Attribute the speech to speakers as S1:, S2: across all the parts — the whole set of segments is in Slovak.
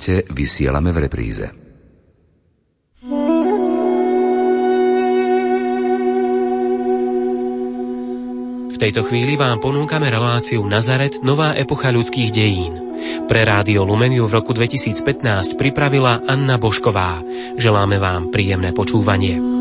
S1: internete vysielame v repríze.
S2: V tejto chvíli vám ponúkame reláciu Nazaret – Nová epocha ľudských dejín. Pre Rádio Lumeniu v roku 2015 pripravila Anna Bošková. Želáme vám príjemné počúvanie.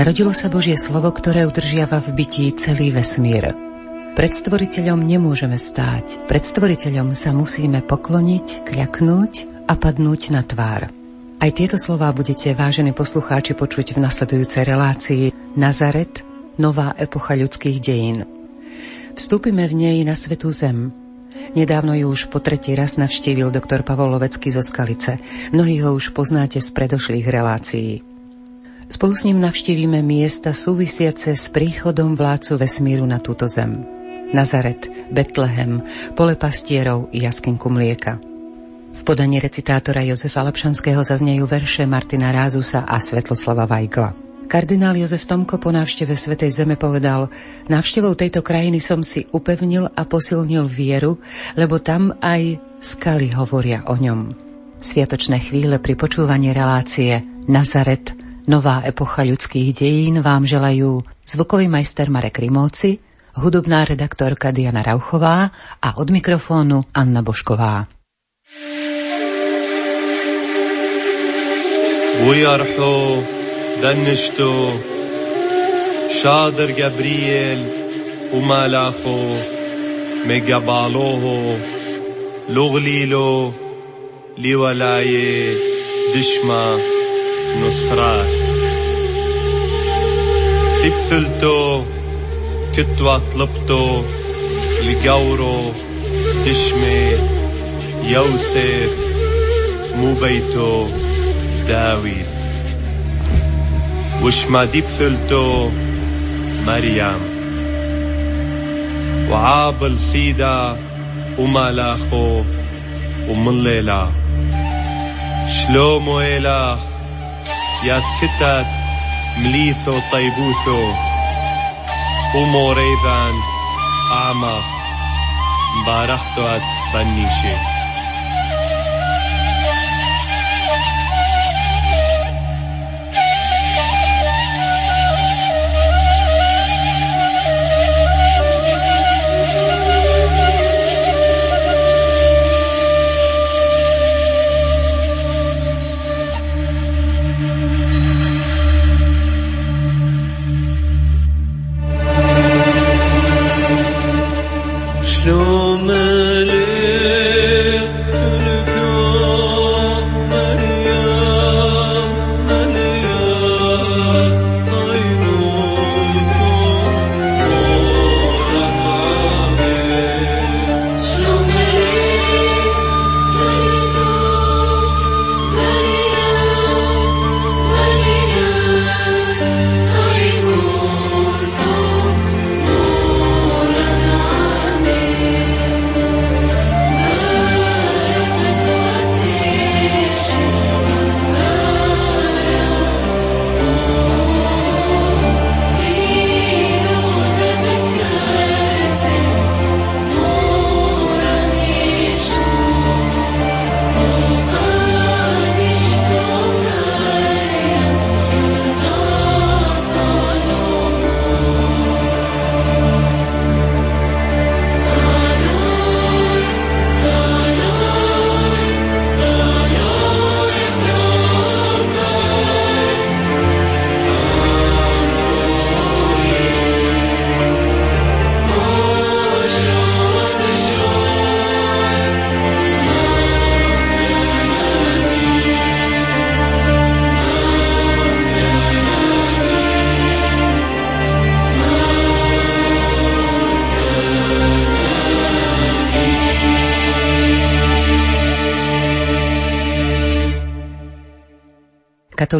S3: Narodilo sa Božie slovo, ktoré udržiava v bytí celý vesmír. Pred stvoriteľom nemôžeme stáť. Pred stvoriteľom sa musíme pokloniť, kľaknúť a padnúť na tvár. Aj tieto slová budete, vážení poslucháči, počuť v nasledujúcej relácii Nazaret, nová epocha ľudských dejín. Vstúpime v nej na svetú zem. Nedávno ju už po tretí raz navštívil doktor Pavol Lovecký zo Skalice. Mnohí ho už poznáte z predošlých relácií. Spolu s ním navštívime miesta súvisiace s príchodom vládcu vesmíru na túto zem. Nazaret, Betlehem, pole pastierov i jaskinku mlieka. V podaní recitátora Jozefa Lepšanského zaznejú verše Martina Rázusa a Svetloslava Vajgla. Kardinál Jozef Tomko po návšteve Svetej Zeme povedal, návštevou tejto krajiny som si upevnil a posilnil vieru, lebo tam aj skaly hovoria o ňom. Sviatočné chvíle pri počúvaní relácie Nazaret – Nová epocha ľudských dejín vám želajú zvukový majster Marek Rimóci, hudobná redaktorka Diana Rauchová a od mikrofónu Anna Bošková.
S4: ويرحو دنشتو شادر جبريل وملاخو مجبالوه لغليلو لولاية دشما نصرات سبثلتو كتوا طلبتو لجورو تشمي يوسف مو بيتو داويد. وش ما ديبثلتو مريم. وعابل سيدا ومالاخو ومن ليلة. شلومو إله يا كتات مليثو طيبوثو وموريذان أعمى مبارختو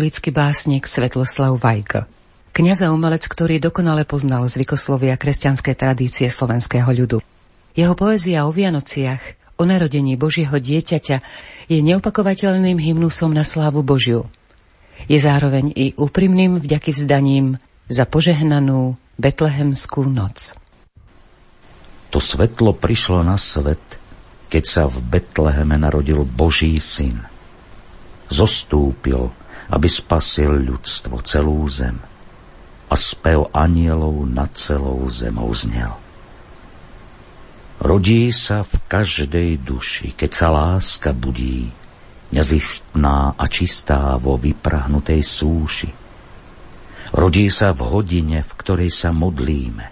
S3: katolícky básnik Svetloslav Vajk. Kňaz a umelec, ktorý dokonale poznal zvykoslovia kresťanskej tradície slovenského ľudu. Jeho poézia o Vianociach, o narodení Božieho dieťaťa je neopakovateľným hymnusom na slávu Božiu. Je zároveň i úprimným vďaky vzdaním za požehnanú betlehemskú noc.
S1: To svetlo prišlo na svet, keď sa v Betleheme narodil Boží syn. Zostúpil, aby spasil ľudstvo, celú zem. A spev anielov nad celou zemou znel. Rodí sa v každej duši, keď sa láska budí, nezištná a čistá vo vyprahnutej súši. Rodí sa v hodine, v ktorej sa modlíme.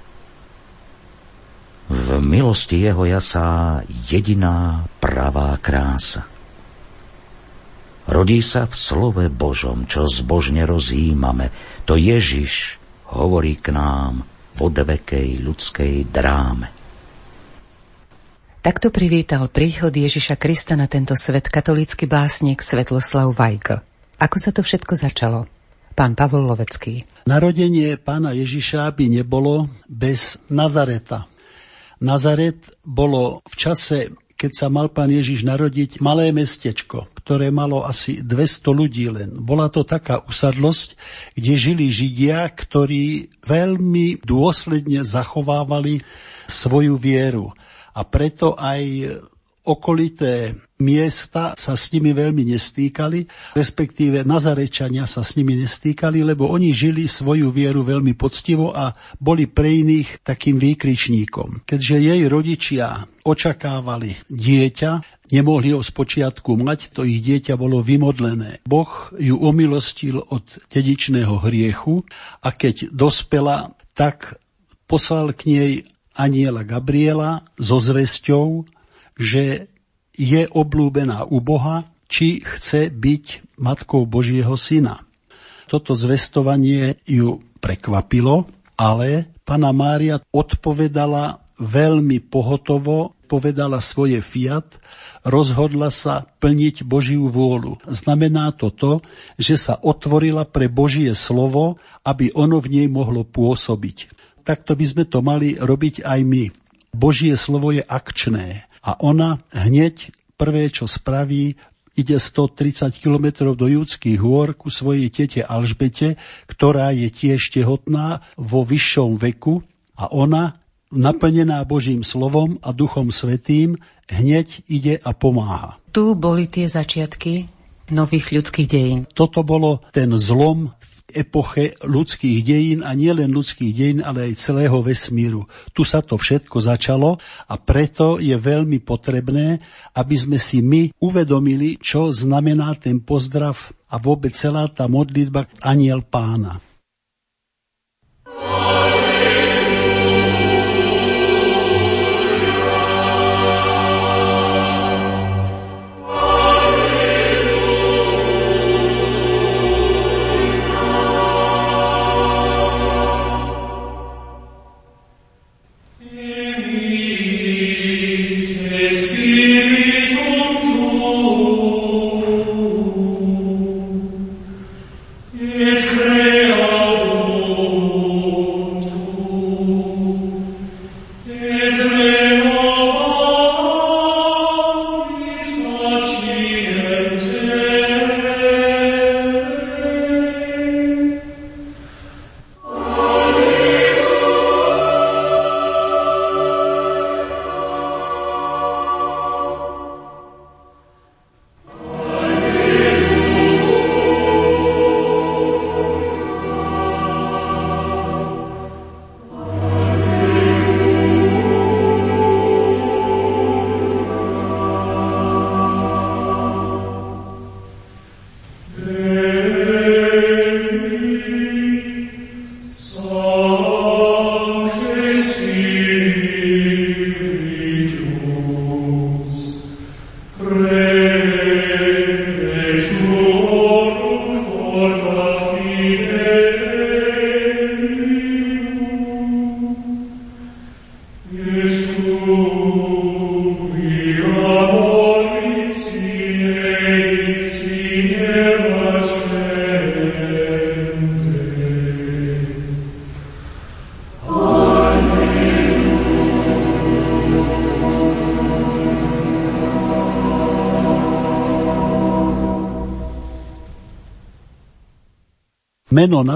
S1: V milosti jeho jasá jediná pravá krása. Rodí sa v slove Božom, čo zbožne rozjímame. To Ježiš hovorí k nám v odvekej ľudskej dráme.
S3: Takto privítal príchod Ježiša Krista na tento svet katolícky básnik Svetloslav Vajk. Ako sa to všetko začalo? Pán Pavol Lovecký.
S5: Narodenie pána Ježiša by nebolo bez Nazareta. Nazaret bolo v čase, keď sa mal pán Ježiš narodiť, malé mestečko, ktoré malo asi 200 ľudí len. Bola to taká usadlosť, kde žili Židia, ktorí veľmi dôsledne zachovávali svoju vieru a preto aj okolité miesta sa s nimi veľmi nestýkali, respektíve Nazarečania sa s nimi nestýkali, lebo oni žili svoju vieru veľmi poctivo a boli pre iných takým výkričníkom. Keďže jej rodičia očakávali dieťa, nemohli ho spočiatku mať, to ich dieťa bolo vymodlené. Boh ju omilostil od dedičného hriechu a keď dospela, tak poslal k nej aniela Gabriela so zväzťou, že je oblúbená u Boha, či chce byť matkou Božieho syna. Toto zvestovanie ju prekvapilo, ale pana Mária odpovedala veľmi pohotovo, povedala svoje fiat, rozhodla sa plniť Božiu vôľu. Znamená to to, že sa otvorila pre Božie slovo, aby ono v nej mohlo pôsobiť takto by sme to mali robiť aj my. Božie slovo je akčné a ona hneď prvé, čo spraví, ide 130 km do Judských hôr ku svojej tete Alžbete, ktorá je tiež tehotná vo vyššom veku a ona, naplnená Božím slovom a Duchom Svetým, hneď ide a pomáha.
S3: Tu boli tie začiatky nových ľudských dejín.
S5: Toto bolo ten zlom epoche ľudských dejín a nielen ľudských dejín, ale aj celého vesmíru. Tu sa to všetko začalo a preto je veľmi potrebné, aby sme si my uvedomili, čo znamená ten pozdrav a vôbec celá tá modlitba Aniel pána.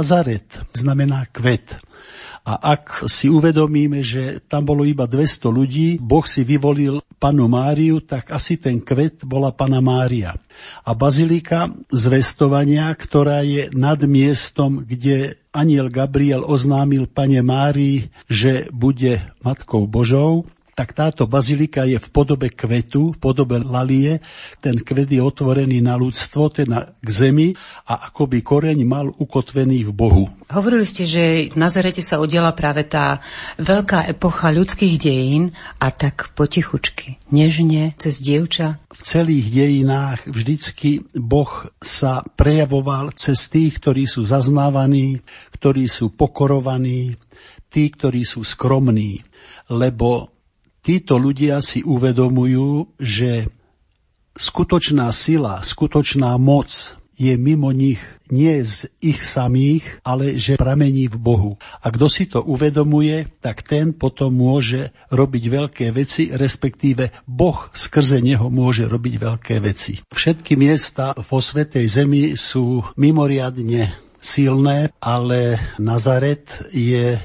S5: Nazaret znamená kvet. A ak si uvedomíme, že tam bolo iba 200 ľudí, Boh si vyvolil panu Máriu, tak asi ten kvet bola pana Mária. A bazilika zvestovania, ktorá je nad miestom, kde aniel Gabriel oznámil pane Márii, že bude Matkou Božou, tak táto bazilika je v podobe kvetu, v podobe lalie. Ten kvet je otvorený na ľudstvo, teda k zemi a akoby koreň mal ukotvený v Bohu.
S3: Hovorili ste, že v Nazarete sa udiela práve tá veľká epocha ľudských dejín a tak potichučky, nežne, cez dievča.
S5: V celých dejinách vždycky Boh sa prejavoval cez tých, ktorí sú zaznávaní, ktorí sú pokorovaní, tí, ktorí sú skromní lebo Títo ľudia si uvedomujú, že skutočná sila, skutočná moc je mimo nich, nie z ich samých, ale že pramení v Bohu. A kto si to uvedomuje, tak ten potom môže robiť veľké veci, respektíve Boh skrze neho môže robiť veľké veci. Všetky miesta vo Svetej Zemi sú mimoriadne silné, ale Nazaret je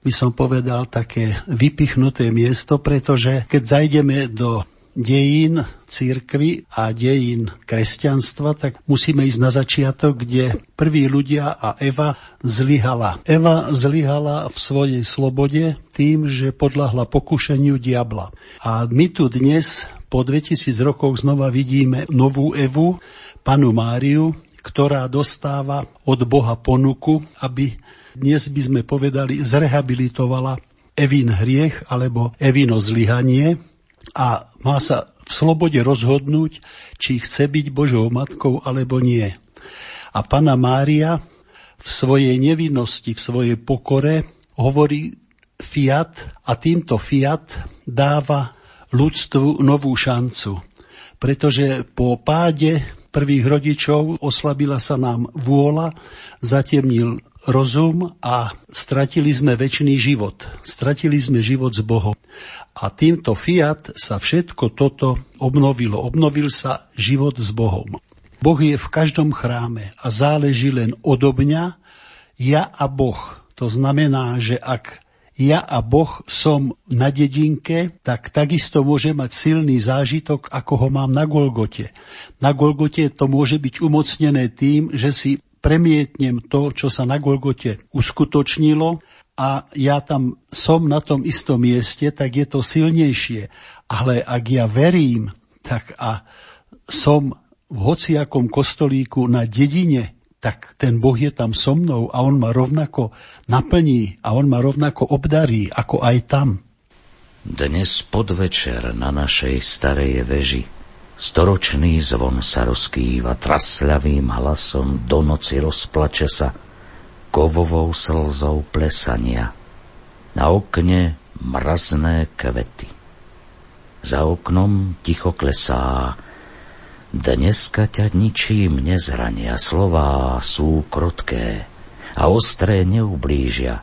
S5: by som povedal, také vypichnuté miesto, pretože keď zajdeme do dejín církvy a dejín kresťanstva, tak musíme ísť na začiatok, kde prví ľudia a Eva zlyhala. Eva zlyhala v svojej slobode tým, že podľahla pokušeniu diabla. A my tu dnes po 2000 rokoch znova vidíme novú Evu, panu Máriu, ktorá dostáva od Boha ponuku, aby dnes by sme povedali, zrehabilitovala Evin hriech alebo Evino zlyhanie a má sa v slobode rozhodnúť, či chce byť Božou matkou alebo nie. A pana Mária v svojej nevinnosti, v svojej pokore hovorí fiat a týmto fiat dáva ľudstvu novú šancu. Pretože po páde prvých rodičov oslabila sa nám vôľa, zatemnil rozum a stratili sme väčší život. Stratili sme život s Bohom. A týmto fiat sa všetko toto obnovilo. Obnovil sa život s Bohom. Boh je v každom chráme a záleží len odo mňa, ja a Boh. To znamená, že ak ja a Boh som na dedinke, tak takisto môže mať silný zážitok, ako ho mám na Golgote. Na Golgote to môže byť umocnené tým, že si premietnem to, čo sa na Golgote uskutočnilo a ja tam som na tom istom mieste, tak je to silnejšie. Ale ak ja verím, tak a som v hociakom kostolíku na dedine, tak ten Boh je tam so mnou a on ma rovnako naplní a on ma rovnako obdarí, ako aj tam.
S1: Dnes podvečer na našej starej veži Storočný zvon sa rozkýva trasľavým hlasom, do noci rozplače sa kovovou slzou plesania. Na okne mrazné kvety. Za oknom ticho klesá. Dneska ťa ničím nezhrania, slová sú krotké a ostré neublížia.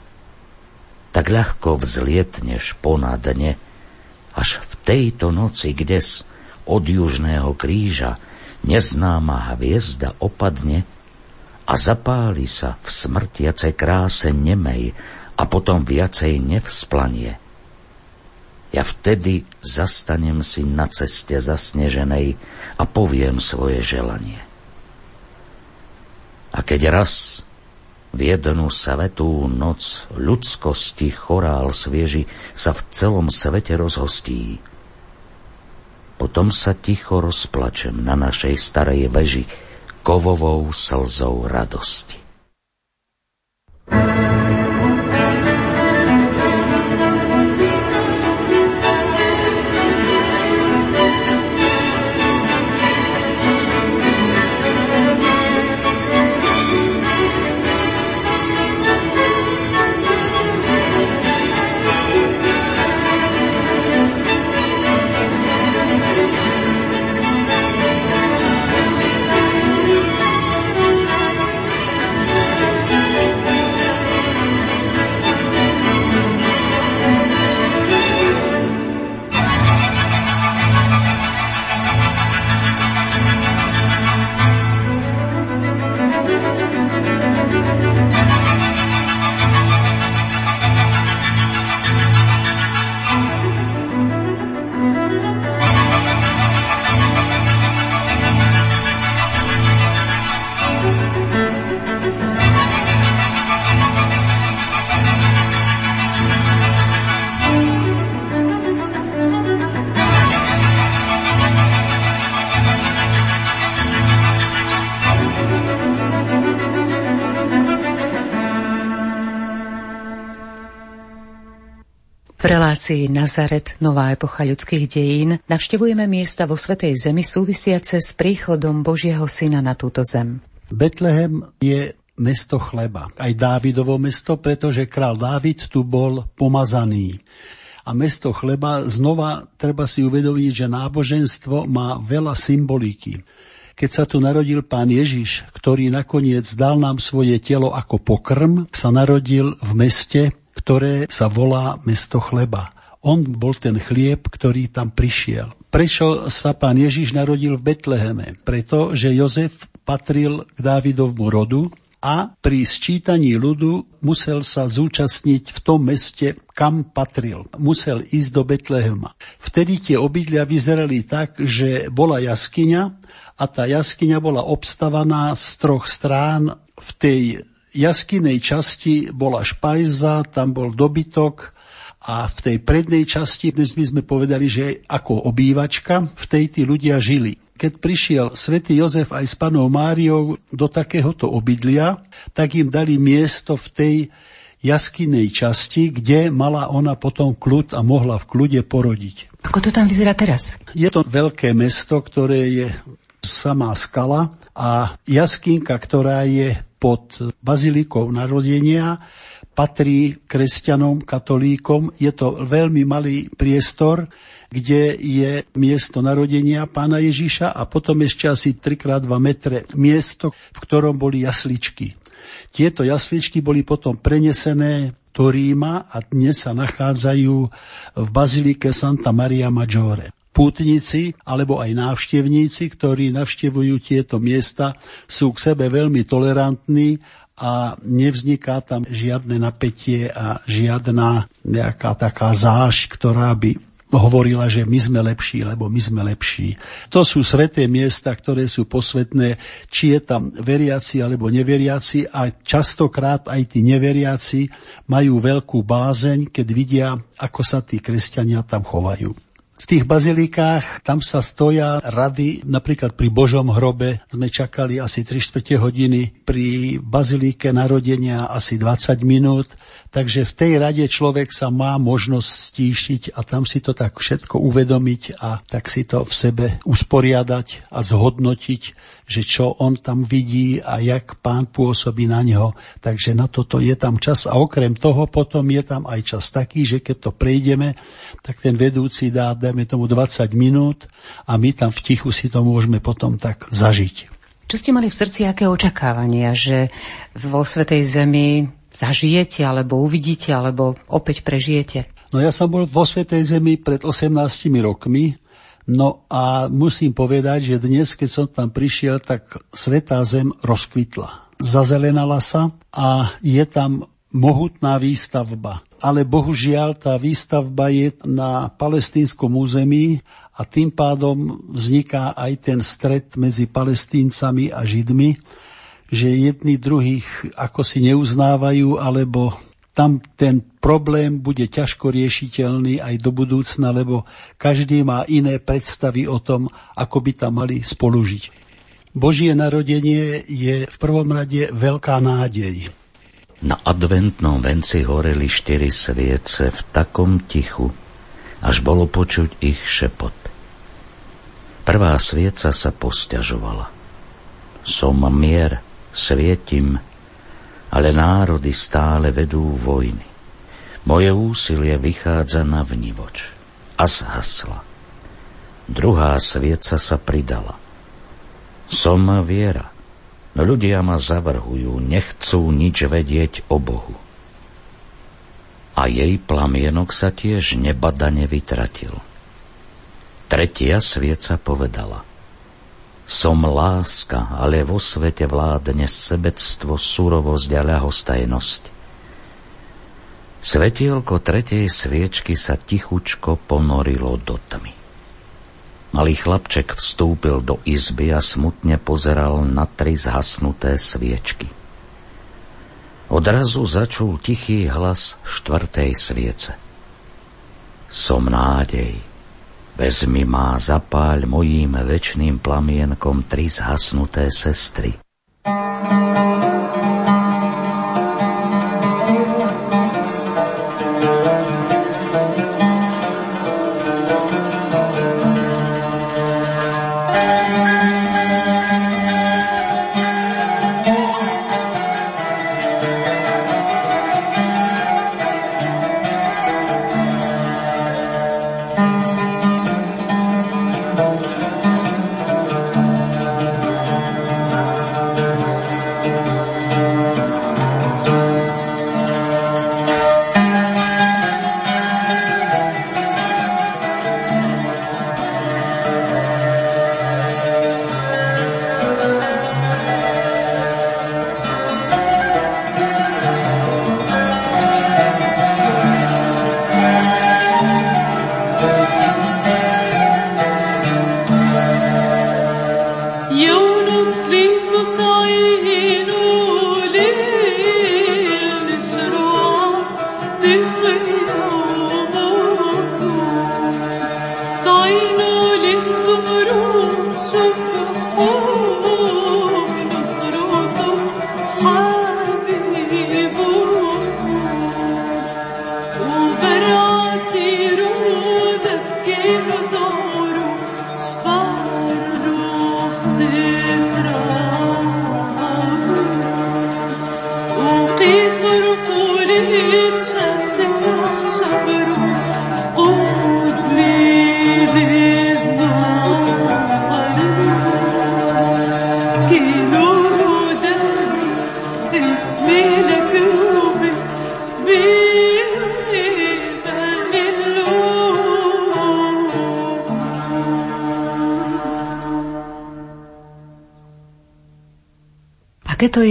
S1: Tak ľahko vzlietneš ponadne, až v tejto noci, kdes od južného kríža neznáma hviezda opadne a zapáli sa v smrtiacej kráse nemej a potom viacej nevsplanie. Ja vtedy zastanem si na ceste zasneženej a poviem svoje želanie. A keď raz v jednu svetú noc ľudskosti chorál svieži sa v celom svete rozhostí, potom sa ticho rozplačem na našej starej veži kovovou slzou radosti.
S3: Relácii Nazaret, nová epocha ľudských dejín, navštevujeme miesta vo Svetej Zemi súvisiace s príchodom Božieho Syna na túto zem.
S5: Betlehem je mesto chleba. Aj Dávidovo mesto, pretože král Dávid tu bol pomazaný. A mesto chleba znova treba si uvedomiť, že náboženstvo má veľa symboliky. Keď sa tu narodil pán Ježiš, ktorý nakoniec dal nám svoje telo ako pokrm, sa narodil v meste, ktoré sa volá mesto chleba. On bol ten chlieb, ktorý tam prišiel. Prečo sa pán Ježiš narodil v Betleheme? Preto, že Jozef patril k Dávidovmu rodu a pri sčítaní ľudu musel sa zúčastniť v tom meste, kam patril. Musel ísť do Betlehema. Vtedy tie obydlia vyzerali tak, že bola jaskyňa a tá jaskyňa bola obstavaná z troch strán v tej jaskinej časti bola špajza, tam bol dobytok a v tej prednej časti, dnes by sme povedali, že ako obývačka, v tej tí ľudia žili. Keď prišiel svätý Jozef aj s panou Máriou do takéhoto obydlia, tak im dali miesto v tej jaskinej časti, kde mala ona potom kľud a mohla v kľude porodiť.
S3: Ako to tam vyzerá teraz?
S5: Je to veľké mesto, ktoré je samá skala a jaskinka, ktorá je pod bazilikou narodenia, patrí kresťanom, katolíkom. Je to veľmi malý priestor, kde je miesto narodenia pána Ježiša a potom ešte asi 3x2 metre miesto, v ktorom boli jasličky. Tieto jasličky boli potom prenesené do Ríma a dnes sa nachádzajú v bazilike Santa Maria Maggiore pútnici alebo aj návštevníci, ktorí navštevujú tieto miesta, sú k sebe veľmi tolerantní a nevzniká tam žiadne napätie a žiadna nejaká taká záž, ktorá by hovorila, že my sme lepší, lebo my sme lepší. To sú sveté miesta, ktoré sú posvetné, či je tam veriaci alebo neveriaci a častokrát aj tí neveriaci majú veľkú bázeň, keď vidia, ako sa tí kresťania tam chovajú. V tých bazilikách tam sa stoja rady, napríklad pri Božom hrobe sme čakali asi 3 čtvrte hodiny, pri bazilíke narodenia asi 20 minút, takže v tej rade človek sa má možnosť stíšiť a tam si to tak všetko uvedomiť a tak si to v sebe usporiadať a zhodnotiť, že čo on tam vidí a jak pán pôsobí na neho. Takže na toto je tam čas a okrem toho potom je tam aj čas taký, že keď to prejdeme, tak ten vedúci dá dajme tomu 20 minút a my tam v tichu si to môžeme potom tak zažiť.
S3: Čo ste mali v srdci, aké očakávania, že vo Svetej Zemi zažijete, alebo uvidíte, alebo opäť prežijete?
S5: No ja som bol vo Svetej Zemi pred 18 rokmi, no a musím povedať, že dnes, keď som tam prišiel, tak Svetá Zem rozkvitla. Zazelenala sa a je tam mohutná výstavba ale bohužiaľ tá výstavba je na palestínskom území a tým pádom vzniká aj ten stret medzi palestíncami a židmi, že jedni druhých ako si neuznávajú, alebo tam ten problém bude ťažko riešiteľný aj do budúcna, lebo každý má iné predstavy o tom, ako by tam mali spolužiť. Božie narodenie je v prvom rade veľká nádej.
S1: Na adventnom venci horeli štyri sviece v takom tichu, až bolo počuť ich šepot. Prvá svieca sa posťažovala. Som mier, svietim, ale národy stále vedú vojny. Moje úsilie vychádza na vnivoč a zhasla. Druhá svieca sa pridala. Som viera, No ľudia ma zavrhujú, nechcú nič vedieť o Bohu. A jej plamienok sa tiež nebadane vytratil. Tretia svieca povedala. Som láska, ale vo svete vládne sebectvo, surovosť a ľahostajnosť. Svetielko tretej sviečky sa tichučko ponorilo do tmy. Malý chlapček vstúpil do izby a smutne pozeral na tri zhasnuté sviečky. Odrazu začul tichý hlas štvrtej sviece. Som nádej, vezmi má zapáľ mojím večným plamienkom tri zhasnuté sestry.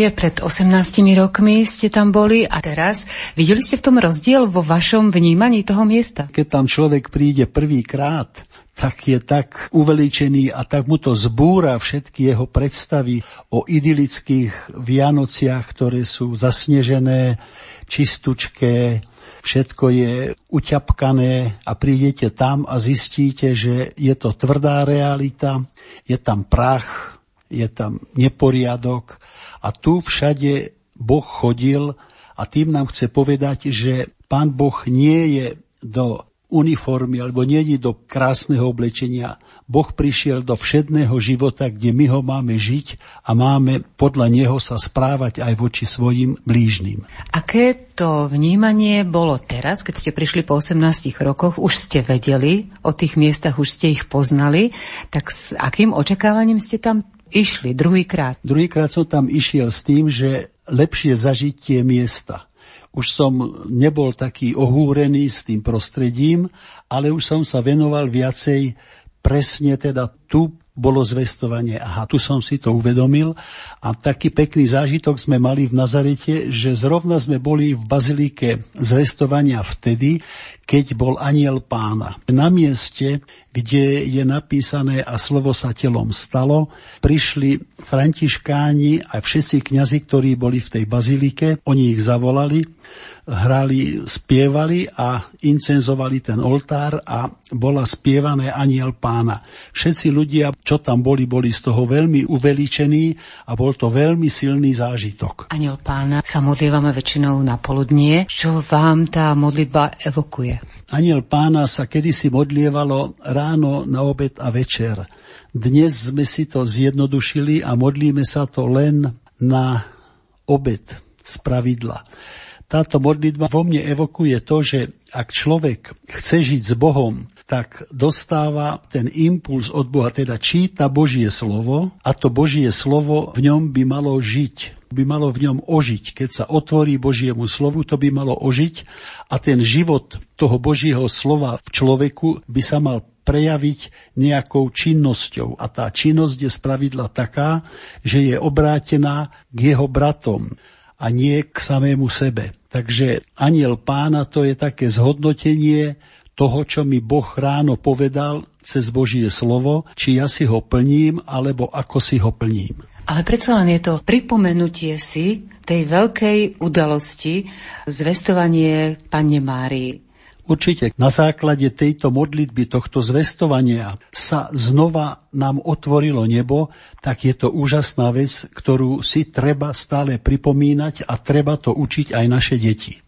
S3: Je? Pred 18 rokmi ste tam boli a teraz videli ste v tom rozdiel vo vašom vnímaní toho miesta?
S5: Keď tam človek príde prvýkrát, tak je tak uveličený a tak mu to zbúra všetky jeho predstavy o idylických Vianociach, ktoré sú zasnežené, čistučké, všetko je uťapkané a prídete tam a zistíte, že je to tvrdá realita, je tam prach, je tam neporiadok a tu všade Boh chodil a tým nám chce povedať, že Pán Boh nie je do uniformy alebo nie do krásneho oblečenia. Boh prišiel do všedného života, kde my ho máme žiť a máme podľa neho sa správať aj voči svojim blížnym.
S3: Aké to vnímanie bolo teraz, keď ste prišli po 18 rokoch, už ste vedeli o tých miestach, už ste ich poznali, tak s akým očakávaním ste tam išli druhýkrát?
S5: Druhýkrát som tam išiel s tým, že lepšie zažiť tie miesta už som nebol taký ohúrený s tým prostredím, ale už som sa venoval viacej presne teda tu bolo zvestovanie. Aha, tu som si to uvedomil a taký pekný zážitok sme mali v Nazarete, že zrovna sme boli v bazilike zvestovania vtedy, keď bol aniel pána. Na mieste, kde je napísané a slovo sa telom stalo, prišli františkáni a všetci kňazi, ktorí boli v tej bazilike, oni ich zavolali, hrali, spievali a incenzovali ten oltár a bola spievané aniel pána. Všetci ľudia, čo tam boli, boli z toho veľmi uveličení a bol to veľmi silný zážitok.
S3: Aniel pána sa modlívame väčšinou na poludnie. Čo vám tá modlitba evokuje?
S5: Aniel pána sa kedysi modlievalo ráno, na obed a večer. Dnes sme si to zjednodušili a modlíme sa to len na obed z pravidla. Táto modlitba vo mne evokuje to, že ak človek chce žiť s Bohom, tak dostáva ten impuls od Boha, teda číta Božie slovo a to Božie slovo v ňom by malo žiť by malo v ňom ožiť. Keď sa otvorí Božiemu slovu, to by malo ožiť a ten život toho Božieho slova v človeku by sa mal prejaviť nejakou činnosťou. A tá činnosť je spravidla taká, že je obrátená k jeho bratom a nie k samému sebe. Takže aniel pána to je také zhodnotenie toho, čo mi Boh ráno povedal cez Božie slovo, či ja si ho plním, alebo ako si ho plním.
S3: Ale predsa len je to pripomenutie si tej veľkej udalosti zvestovanie Panne Márii.
S5: Určite na základe tejto modlitby, tohto zvestovania sa znova nám otvorilo nebo, tak je to úžasná vec, ktorú si treba stále pripomínať a treba to učiť aj naše deti.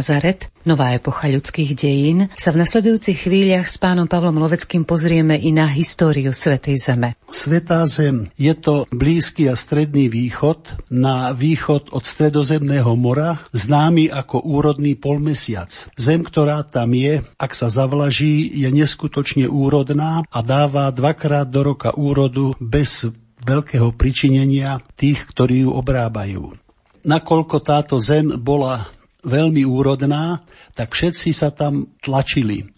S3: Nazaret, nová epocha ľudských dejín, sa v nasledujúcich chvíľach s pánom Pavlom Loveckým pozrieme i na históriu Svetej Zeme.
S5: Svetá Zem je to blízky a stredný východ na východ od Stredozemného mora, známy ako úrodný polmesiac. Zem, ktorá tam je, ak sa zavlaží, je neskutočne úrodná a dáva dvakrát do roka úrodu bez veľkého pričinenia tých, ktorí ju obrábajú. Nakoľko táto zem bola veľmi úrodná, tak všetci sa tam tlačili.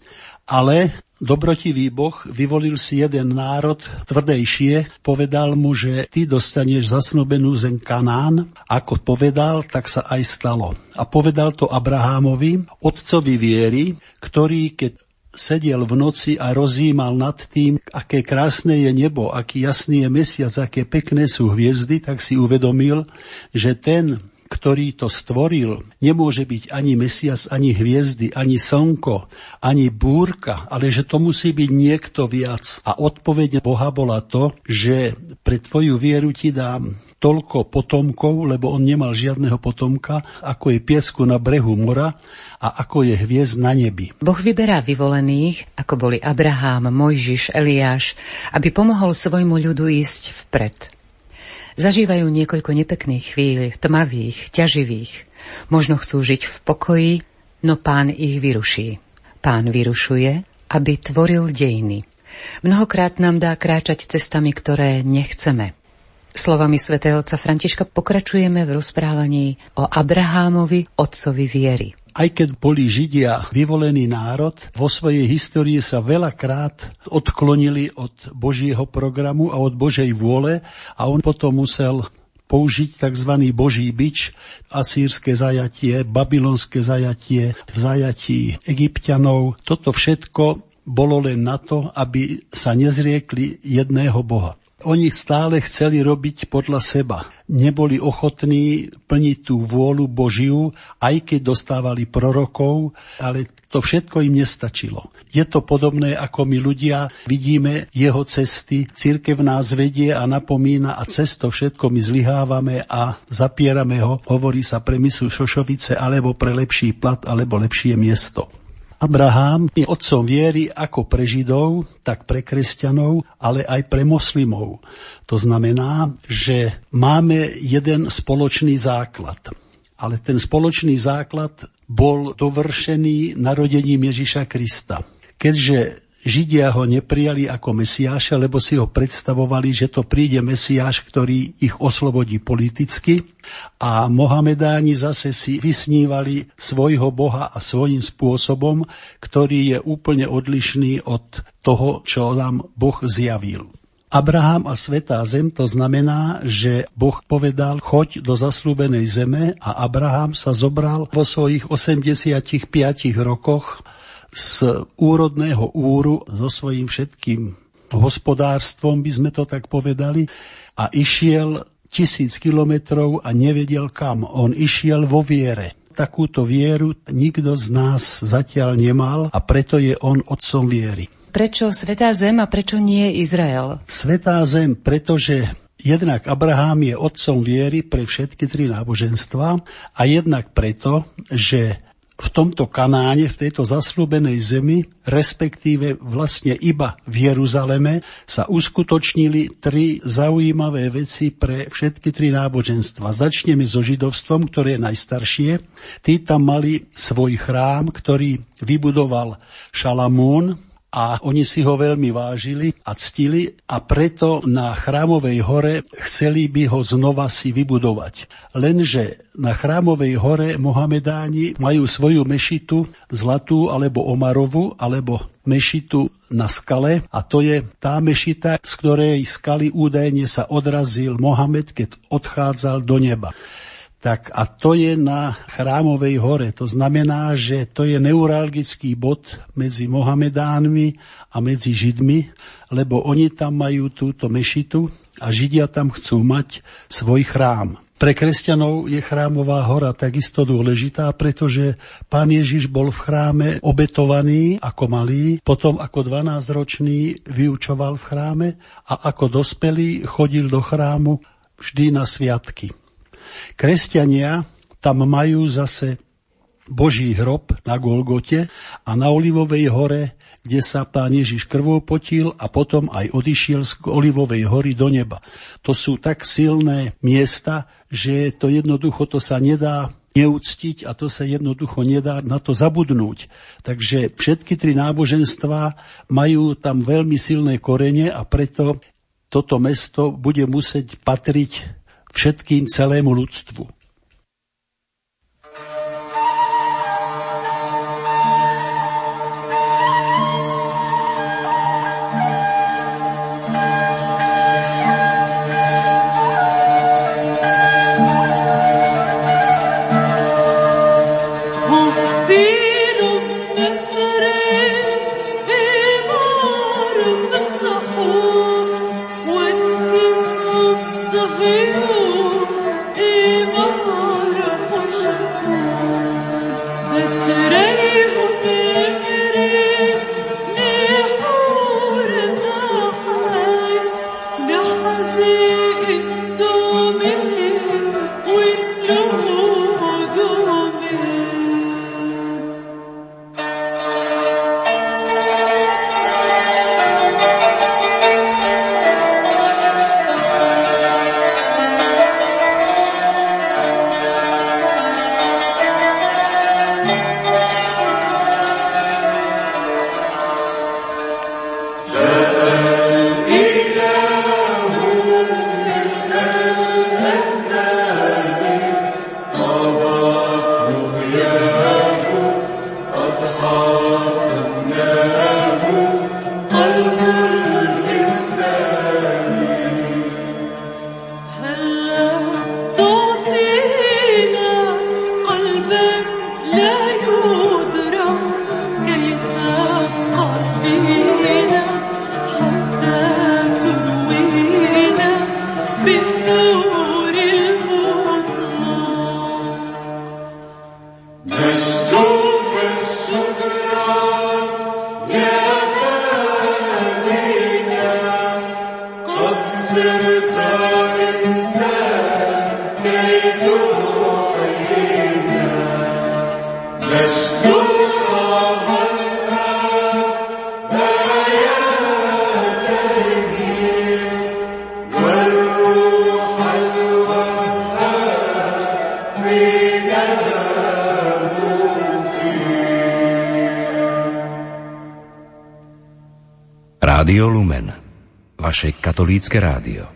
S5: Ale dobrotivý Boh vyvolil si jeden národ tvrdejšie, povedal mu, že ty dostaneš zasnobenú zem Kanán. Ako povedal, tak sa aj stalo. A povedal to Abrahámovi, otcovi viery, ktorý, keď sedel v noci a rozímal nad tým, aké krásne je nebo, aký jasný je mesiac, aké pekné sú hviezdy, tak si uvedomil, že ten, ktorý to stvoril, nemôže byť ani mesiac, ani hviezdy, ani slnko, ani búrka, ale že to musí byť niekto viac. A odpoveď Boha bola to, že pre tvoju vieru ti dám toľko potomkov, lebo on nemal žiadneho potomka, ako je piesku na brehu mora a ako je hviezd na nebi.
S3: Boh vyberá vyvolených, ako boli Abraham, Mojžiš, Eliáš, aby pomohol svojmu ľudu ísť vpred. Zažívajú niekoľko nepekných chvíľ, tmavých, ťaživých. Možno chcú žiť v pokoji, no pán ich vyruší. Pán vyrušuje, aby tvoril dejiny. Mnohokrát nám dá kráčať cestami, ktoré nechceme. Slovami svätého otca Františka pokračujeme v rozprávaní o Abrahámovi, otcovi viery.
S5: Aj keď boli Židia vyvolený národ, vo svojej histórii sa veľakrát odklonili od Božieho programu a od Božej vôle a on potom musel použiť tzv. boží bič, asýrske zajatie, babylonské zajatie, v zajatí egyptianov. Toto všetko bolo len na to, aby sa nezriekli jedného Boha. Oni stále chceli robiť podľa seba. Neboli ochotní plniť tú vôľu Božiu, aj keď dostávali prorokov, ale to všetko im nestačilo. Je to podobné, ako my ľudia vidíme jeho cesty, církev nás vedie a napomína a cez to všetko my zlyhávame a zapierame ho, hovorí sa pre misu Šošovice, alebo pre lepší plat, alebo lepšie miesto. Abraham je otcom viery ako pre Židov, tak pre kresťanov, ale aj pre moslimov. To znamená, že máme jeden spoločný základ. Ale ten spoločný základ bol dovršený narodením Ježiša Krista. Keďže Židia ho neprijali ako Mesiáša, lebo si ho predstavovali, že to príde Mesiáš, ktorý ich oslobodí politicky a Mohamedáni zase si vysnívali svojho Boha a svojím spôsobom, ktorý je úplne odlišný od toho, čo nám Boh zjavil. Abraham a Svetá zem to znamená, že Boh povedal, choď do zaslúbenej zeme a Abraham sa zobral vo svojich 85 rokoch z úrodného úru so svojím všetkým hospodárstvom, by sme to tak povedali, a išiel tisíc kilometrov a nevedel kam. On išiel vo viere. Takúto vieru nikto z nás zatiaľ nemal a preto je on otcom viery.
S3: Prečo Svetá Zem a prečo nie Izrael?
S5: Svetá Zem, pretože Jednak Abraham je otcom viery pre všetky tri náboženstva a jednak preto, že v tomto Kanáne, v tejto zaslúbenej zemi, respektíve vlastne iba v Jeruzaleme, sa uskutočnili tri zaujímavé veci pre všetky tri náboženstva. Začneme so židovstvom, ktoré je najstaršie. Tí tam mali svoj chrám, ktorý vybudoval Šalamún, a oni si ho veľmi vážili a ctili a preto na chrámovej hore chceli by ho znova si vybudovať. Lenže na chrámovej hore Mohamedáni majú svoju mešitu zlatú alebo omarovú alebo mešitu na skale a to je tá mešita, z ktorej skaly údajne sa odrazil Mohamed, keď odchádzal do neba. Tak a to je na chrámovej hore. To znamená, že to je neuralgický bod medzi Mohamedánmi a medzi Židmi, lebo oni tam majú túto mešitu a Židia tam chcú mať svoj chrám. Pre kresťanov je chrámová hora takisto dôležitá, pretože pán Ježiš bol v chráme obetovaný ako malý, potom ako 12-ročný vyučoval v chráme a ako dospelý chodil do chrámu vždy na sviatky. Kresťania tam majú zase
S6: Boží hrob na Golgote a na Olivovej hore, kde sa pán Ježiš krvou potil a potom aj odišiel z Olivovej hory do neba. To sú tak silné miesta, že to jednoducho to sa nedá neúctiť a to sa jednoducho nedá na to zabudnúť. Takže všetky tri náboženstvá majú tam veľmi silné korene a preto toto mesto bude musieť patriť všetkým celému ľudstvu.
S5: Katolícke rádio.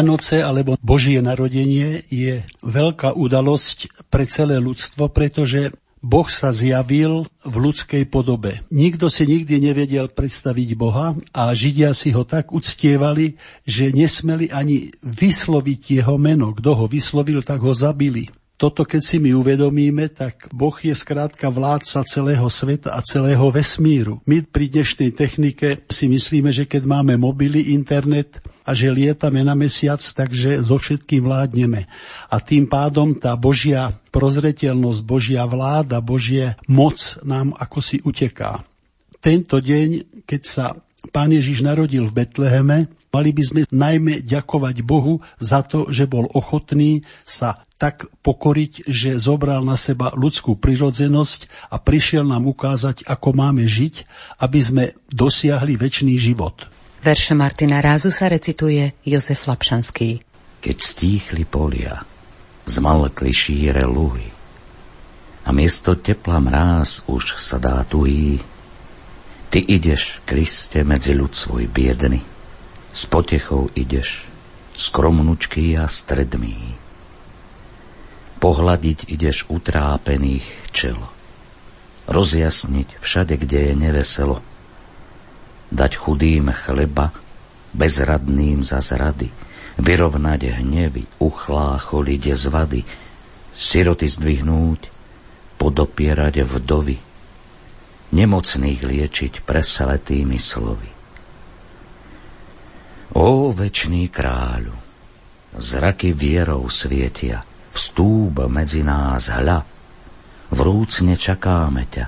S5: Vianoce alebo Božie narodenie je veľká udalosť pre celé ľudstvo, pretože Boh sa zjavil v ľudskej podobe. Nikto si nikdy nevedel predstaviť Boha a Židia si ho tak uctievali, že nesmeli ani vysloviť jeho meno. Kto ho vyslovil, tak ho zabili. Toto keď si my uvedomíme, tak Boh je skrátka vládca celého sveta a celého vesmíru. My pri dnešnej technike si myslíme, že keď máme mobily, internet a že lietame na mesiac, takže so všetkým vládneme. A tým pádom tá Božia prozretelnosť, Božia vláda, Božie moc nám ako si uteká. Tento deň, keď sa Pán Ježiš narodil v Betleheme, mali by sme najmä ďakovať Bohu za to, že bol ochotný sa tak pokoriť, že zobral na seba ľudskú prirodzenosť a prišiel nám ukázať, ako máme žiť, aby sme dosiahli väčší život.
S3: Verše Martina Rázu sa recituje Jozef Lapšanský.
S1: Keď stíchli polia, zmalkli šíre luhy, a miesto tepla mráz už sa dá tuhý, Ty ideš, Kriste, medzi ľud svoj biedny, s potechou ideš, skromnučký a stredmý. Pohľadiť ideš utrápených čelo, rozjasniť všade, kde je neveselo, dať chudým chleba, bezradným za zrady, vyrovnať hnevy, uchlácholiť zvady, siroty zdvihnúť, podopierať vdovy, nemocných liečiť presvetými slovy. Ó, večný kráľu, zraky vierou svietia, vstúp medzi nás hľa, vrúcne čakáme ťa,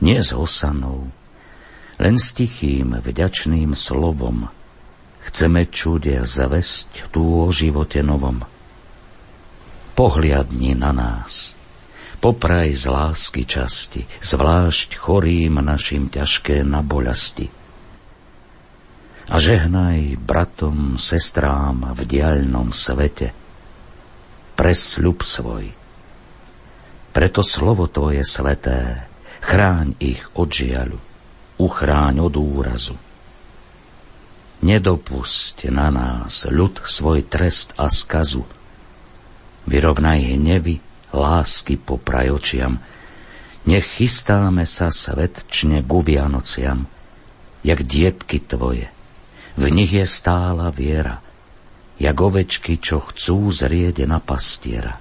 S1: nie s hosanou, len s tichým vďačným slovom chceme čudia zavesť tu o živote novom. Pohliadni na nás, popraj z lásky časti, zvlášť chorým našim ťažké na boľasti. A žehnaj bratom, sestrám v diaľnom svete, presľub svoj. Preto slovo to je sveté, chráň ich od žiaľu, uchráň od úrazu. Nedopusť na nás ľud svoj trest a skazu, vyrovnaj hnevy, lásky po prajočiam. Nech chystáme sa svetčne ku Vianociam, jak dietky tvoje. V nich je stála viera, jak ovečky, čo chcú zrieť na pastiera.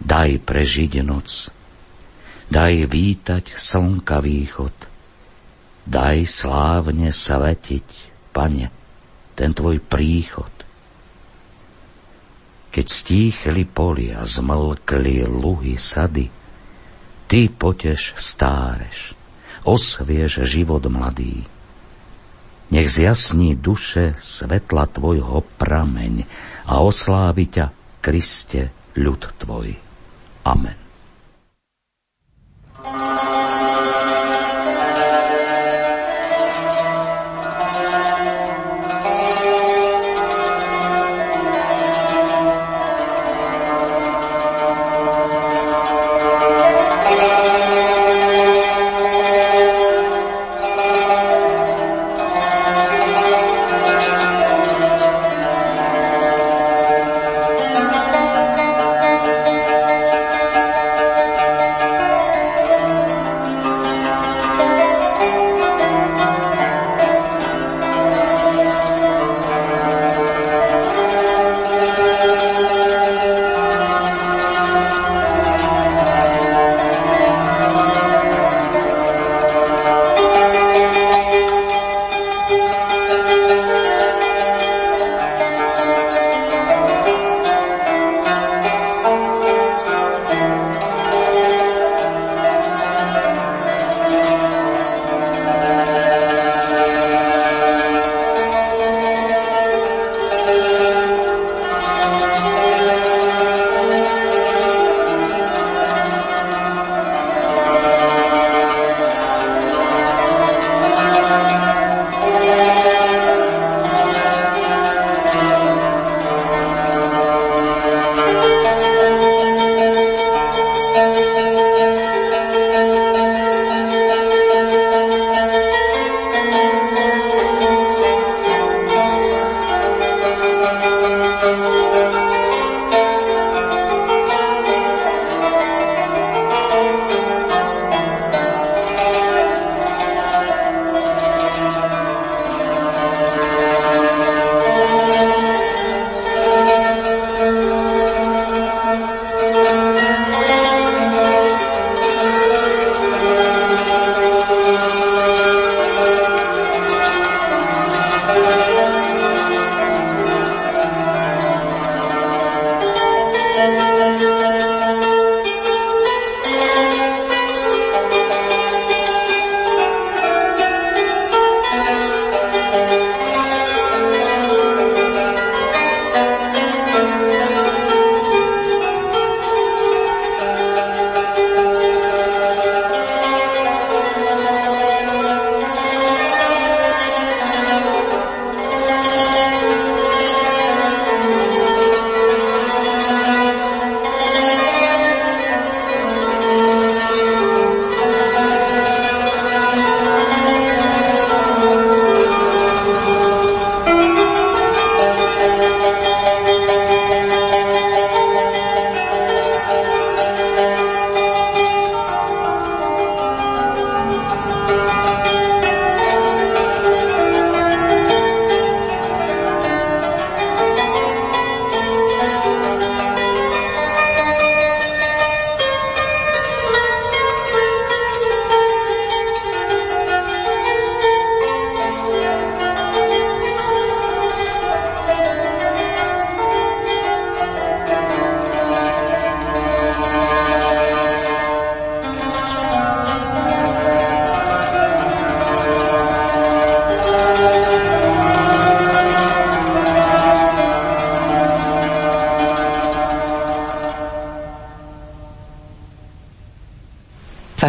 S1: Daj prežiť noc, daj vítať slnka východ, daj slávne svetiť, pane, ten tvoj príchod keď stíchli polia, zmlkli luhy sady, ty poteš stáreš, osviež život mladý. Nech zjasní duše svetla tvojho prameň a oslávi ťa, Kriste, ľud tvoj. Amen.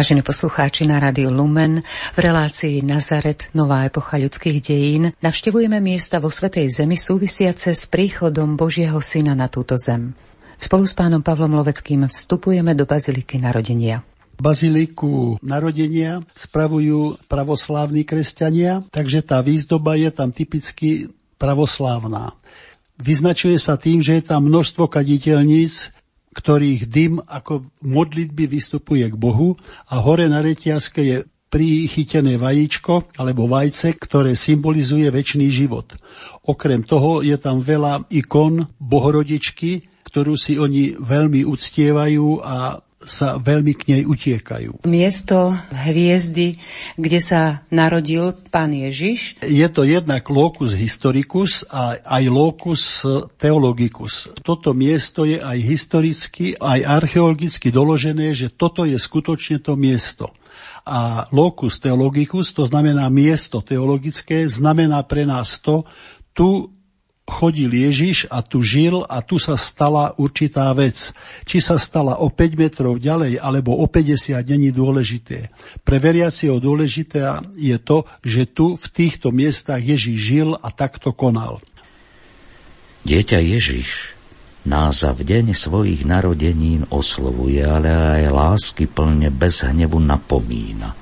S3: Vážení poslucháči na rádiu Lumen, v relácii Nazaret, nová epocha ľudských dejín, navštevujeme miesta vo Svetej Zemi súvisiace s príchodom Božieho Syna na túto zem. Spolu s pánom Pavlom Loveckým vstupujeme do Baziliky narodenia.
S5: Baziliku narodenia spravujú pravoslávni kresťania, takže tá výzdoba je tam typicky pravoslávna. Vyznačuje sa tým, že je tam množstvo kaditeľníc, ktorých dym ako modlitby vystupuje k Bohu a hore na reťazke je prichytené vajíčko alebo vajce, ktoré symbolizuje väčší život. Okrem toho je tam veľa ikon bohorodičky, ktorú si oni veľmi uctievajú a sa veľmi k nej utiekajú.
S3: Miesto hviezdy, kde sa narodil pán Ježiš.
S5: Je to jednak locus historicus a aj locus theologicus. Toto miesto je aj historicky, aj archeologicky doložené, že toto je skutočne to miesto. A locus theologicus, to znamená miesto teologické, znamená pre nás to, tu chodil Ježiš a tu žil a tu sa stala určitá vec. Či sa stala o 5 metrov ďalej alebo o 50 není dôležité. Pre veriacieho dôležité je to, že tu v týchto miestach Ježiš žil a takto konal.
S1: Dieťa Ježiš nás v deň svojich narodenín oslovuje, ale aj lásky plne bez hnevu napomína.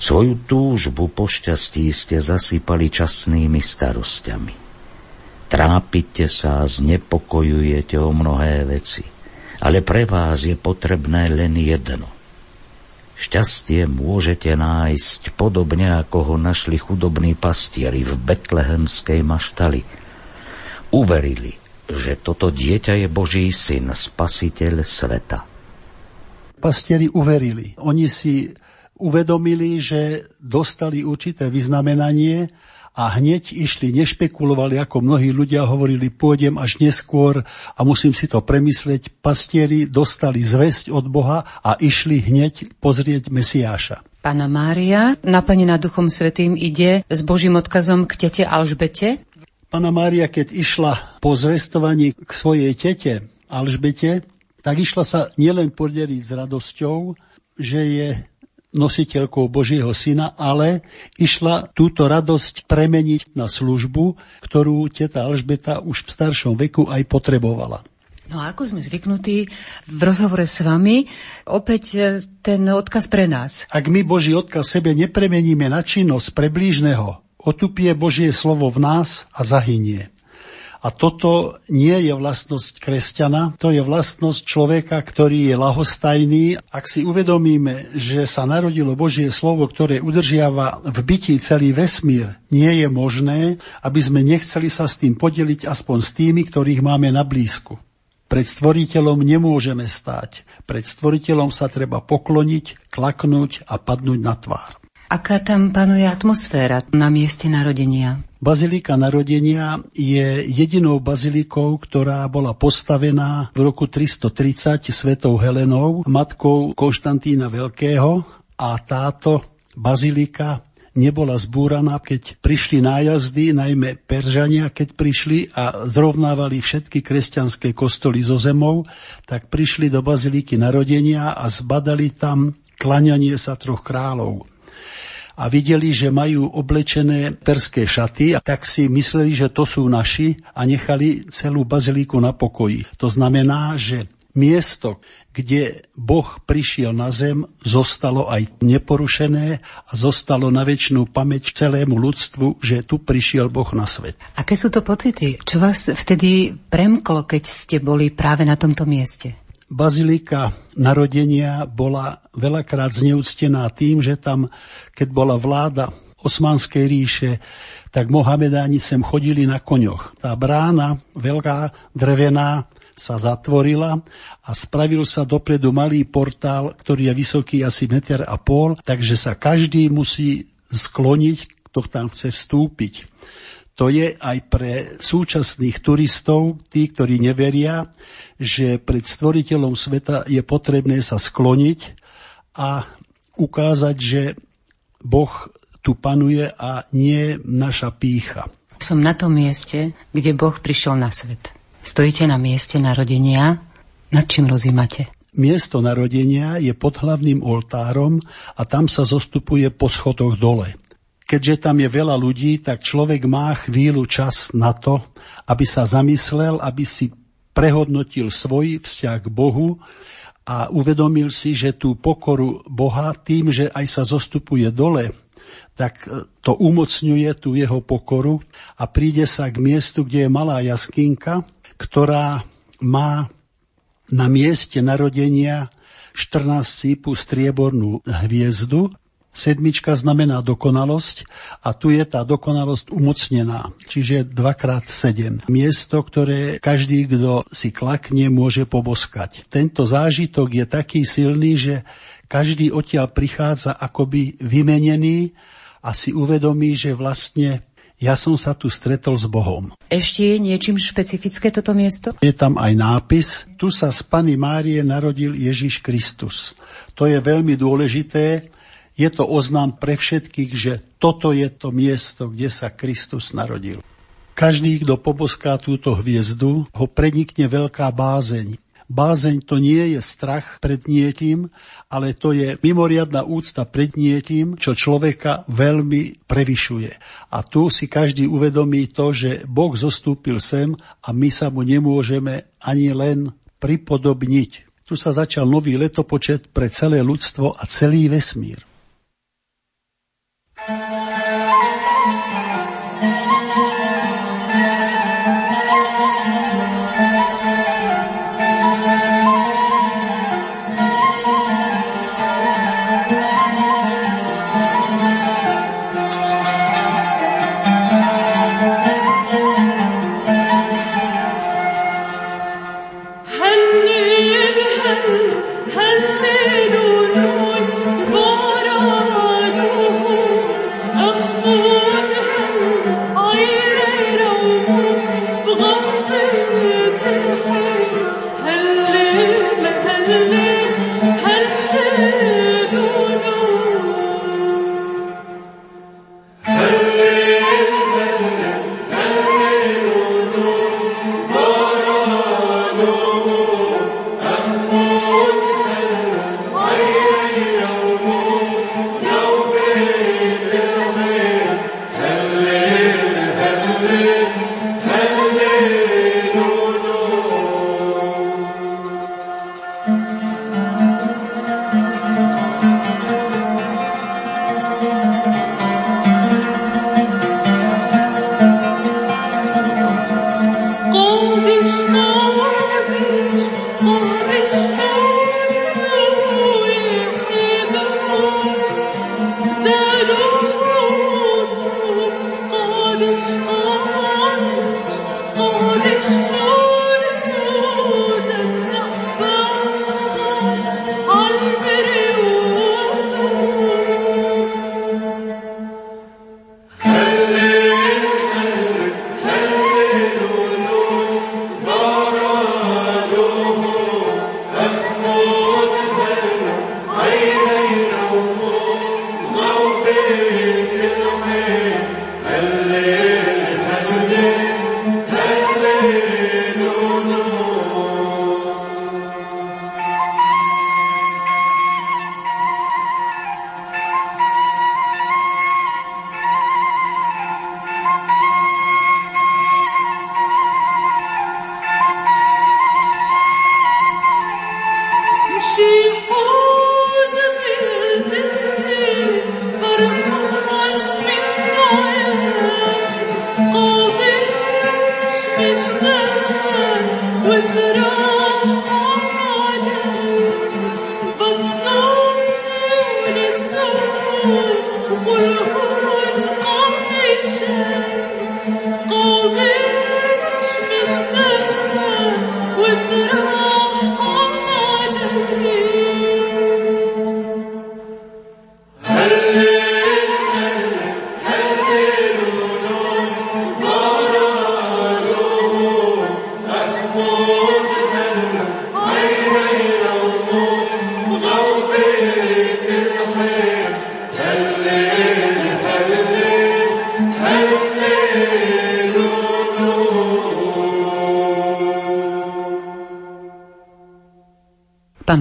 S1: Svoju túžbu po šťastí ste zasypali časnými starostiami. Trápite sa, znepokojujete o mnohé veci, ale pre vás je potrebné len jedno. Šťastie môžete nájsť podobne, ako ho našli chudobní pastieri v betlehemskej maštali. Uverili, že toto dieťa je Boží syn, spasiteľ sveta.
S5: Pastieri uverili. Oni si uvedomili, že dostali určité vyznamenanie a hneď išli, nešpekulovali, ako mnohí ľudia hovorili, pôjdem až neskôr a musím si to premyslieť. Pastieri dostali zväzť od Boha a išli hneď pozrieť Mesiáša.
S3: Pána Mária, naplnená Duchom Svetým, ide s Božím odkazom k tete Alžbete?
S5: Pána Mária, keď išla po zvestovaní k svojej tete Alžbete, tak išla sa nielen podeliť s radosťou, že je nositeľkou Božieho syna, ale išla túto radosť premeniť na službu, ktorú teta Alžbeta už v staršom veku aj potrebovala.
S3: No a ako sme zvyknutí v rozhovore s vami, opäť e, ten odkaz pre nás.
S5: Ak my Boží odkaz sebe nepremeníme na činnosť pre blížneho, otupie Božie slovo v nás a zahynie. A toto nie je vlastnosť kresťana, to je vlastnosť človeka, ktorý je lahostajný. Ak si uvedomíme, že sa narodilo Božie slovo, ktoré udržiava v byti celý vesmír, nie je možné, aby sme nechceli sa s tým podeliť aspoň s tými, ktorých máme na blízku. Pred stvoriteľom nemôžeme stáť. Pred stvoriteľom sa treba pokloniť, klaknúť a padnúť na tvár.
S3: Aká tam panuje atmosféra na mieste narodenia?
S5: Bazilika narodenia je jedinou bazilikou, ktorá bola postavená v roku 330 svetou Helenou, matkou Konštantína Veľkého. A táto bazilika nebola zbúraná, keď prišli nájazdy, najmä Peržania, keď prišli a zrovnávali všetky kresťanské kostoly zo zemou, tak prišli do baziliky narodenia a zbadali tam klaňanie sa troch kráľov a videli, že majú oblečené perské šaty tak si mysleli, že to sú naši a nechali celú bazilíku na pokoji. To znamená, že miesto, kde Boh prišiel na zem, zostalo aj neporušené a zostalo na väčšinu pamäť celému ľudstvu, že tu prišiel Boh na svet.
S3: Aké sú to pocity? Čo vás vtedy premklo, keď ste boli práve na tomto mieste?
S5: Bazilika narodenia bola veľakrát zneúctená tým, že tam, keď bola vláda Osmanskej ríše, tak Mohamedáni sem chodili na koňoch. Tá brána, veľká, drevená, sa zatvorila a spravil sa dopredu malý portál, ktorý je vysoký asi meter a pol, takže sa každý musí skloniť, kto tam chce vstúpiť to je aj pre súčasných turistov, tí, ktorí neveria, že pred stvoriteľom sveta je potrebné sa skloniť a ukázať, že Boh tu panuje a nie naša pícha.
S3: Som na tom mieste, kde Boh prišiel na svet. Stojíte na mieste narodenia. Nad čím rozímate?
S5: Miesto narodenia je pod hlavným oltárom a tam sa zostupuje po schodoch dole. Keďže tam je veľa ľudí, tak človek má chvíľu čas na to, aby sa zamyslel, aby si prehodnotil svoj vzťah k Bohu a uvedomil si, že tú pokoru Boha tým, že aj sa zostupuje dole, tak e, to umocňuje tú jeho pokoru a príde sa k miestu, kde je malá jaskinka, ktorá má na mieste narodenia 14 sípu striebornú hviezdu. Sedmička znamená dokonalosť a tu je tá dokonalosť umocnená, čiže 2x7. Miesto, ktoré každý, kto si klakne, môže poboskať. Tento zážitok je taký silný, že každý odtiaľ prichádza akoby vymenený a si uvedomí, že vlastne ja som sa tu stretol s Bohom.
S3: Ešte je niečím špecifické toto miesto?
S5: Je tam aj nápis, tu sa z Pany Márie narodil Ježiš Kristus. To je veľmi dôležité, je to oznám pre všetkých, že toto je to miesto, kde sa Kristus narodil. Každý, kto poboská túto hviezdu, ho prenikne veľká bázeň. Bázeň to nie je strach pred niekým, ale to je mimoriadná úcta pred niekým, čo človeka veľmi prevyšuje. A tu si každý uvedomí to, že Boh zostúpil sem a my sa mu nemôžeme ani len pripodobniť. Tu sa začal nový letopočet pre celé ľudstvo a celý vesmír.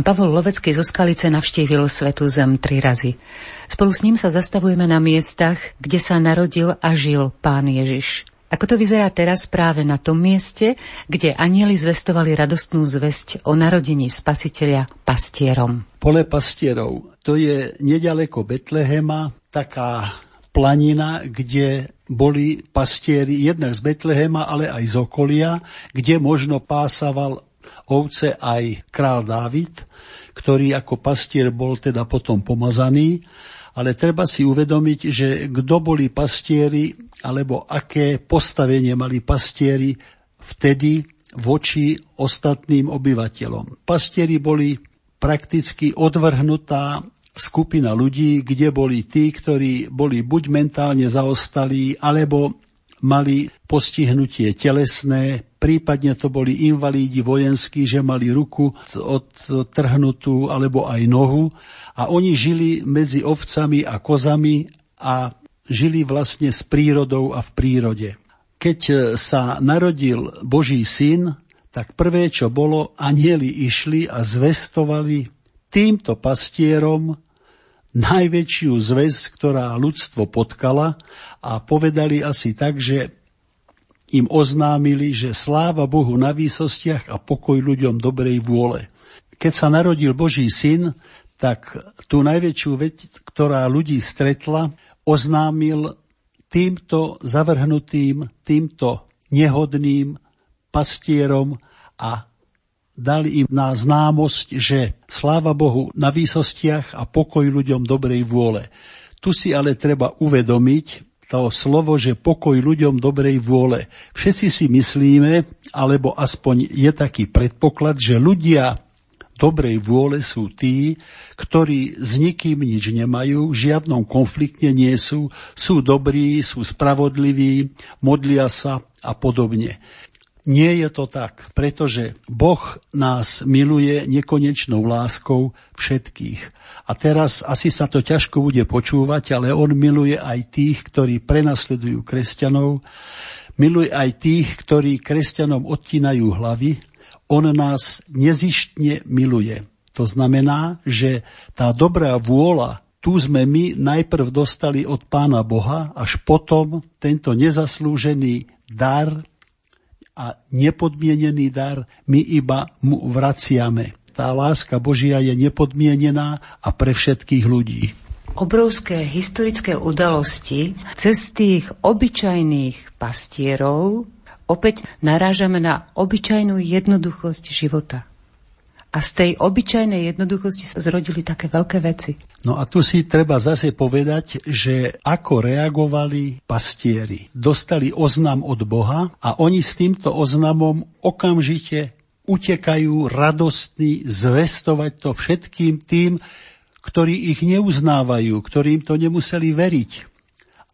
S3: Pavol Lovecký zo Skalice navštívil Svetú zem tri razy. Spolu s ním sa zastavujeme na miestach, kde sa narodil a žil Pán Ježiš. Ako to vyzerá teraz práve na tom mieste, kde anieli zvestovali radostnú zväzť o narodení spasiteľa pastierom?
S5: Pole pastierov, to je nedaleko Betlehema, taká planina, kde boli pastieri jednak z Betlehema, ale aj z okolia, kde možno pásaval ovce aj král Dávid, ktorý ako pastier bol teda potom pomazaný, ale treba si uvedomiť, že kto boli pastieri, alebo aké postavenie mali pastieri vtedy voči ostatným obyvateľom. Pastieri boli prakticky odvrhnutá skupina ľudí, kde boli tí, ktorí boli buď mentálne zaostalí, alebo mali postihnutie telesné, prípadne to boli invalídi vojenskí, že mali ruku odtrhnutú alebo aj nohu a oni žili medzi ovcami a kozami a žili vlastne s prírodou a v prírode. Keď sa narodil Boží syn, tak prvé, čo bolo, anieli išli a zvestovali týmto pastierom najväčšiu zväz, ktorá ľudstvo potkala a povedali asi tak, že im oznámili, že sláva Bohu na výsostiach a pokoj ľuďom dobrej vôle. Keď sa narodil Boží syn, tak tú najväčšiu vec, ktorá ľudí stretla, oznámil týmto zavrhnutým, týmto nehodným pastierom a dali im na známosť, že sláva Bohu na výsostiach a pokoj ľuďom dobrej vôle. Tu si ale treba uvedomiť to slovo, že pokoj ľuďom dobrej vôle. Všetci si myslíme, alebo aspoň je taký predpoklad, že ľudia dobrej vôle sú tí, ktorí s nikým nič nemajú, v žiadnom konflikte nie sú, sú dobrí, sú spravodliví, modlia sa a podobne. Nie je to tak, pretože Boh nás miluje nekonečnou láskou všetkých. A teraz asi sa to ťažko bude počúvať, ale On miluje aj tých, ktorí prenasledujú kresťanov, miluje aj tých, ktorí kresťanom odtínajú hlavy. On nás nezištne miluje. To znamená, že tá dobrá vôľa tu sme my najprv dostali od Pána Boha, až potom tento nezaslúžený dar a nepodmienený dar my iba mu vraciame. Tá láska Božia je nepodmienená a pre všetkých ľudí.
S3: Obrovské historické udalosti cez tých obyčajných pastierov opäť narážame na obyčajnú jednoduchosť života. A z tej obyčajnej jednoduchosti sa zrodili také veľké veci.
S5: No a tu si treba zase povedať, že ako reagovali pastieri. Dostali oznam od Boha a oni s týmto oznamom okamžite utekajú radostní zvestovať to všetkým tým, ktorí ich neuznávajú, ktorým to nemuseli veriť.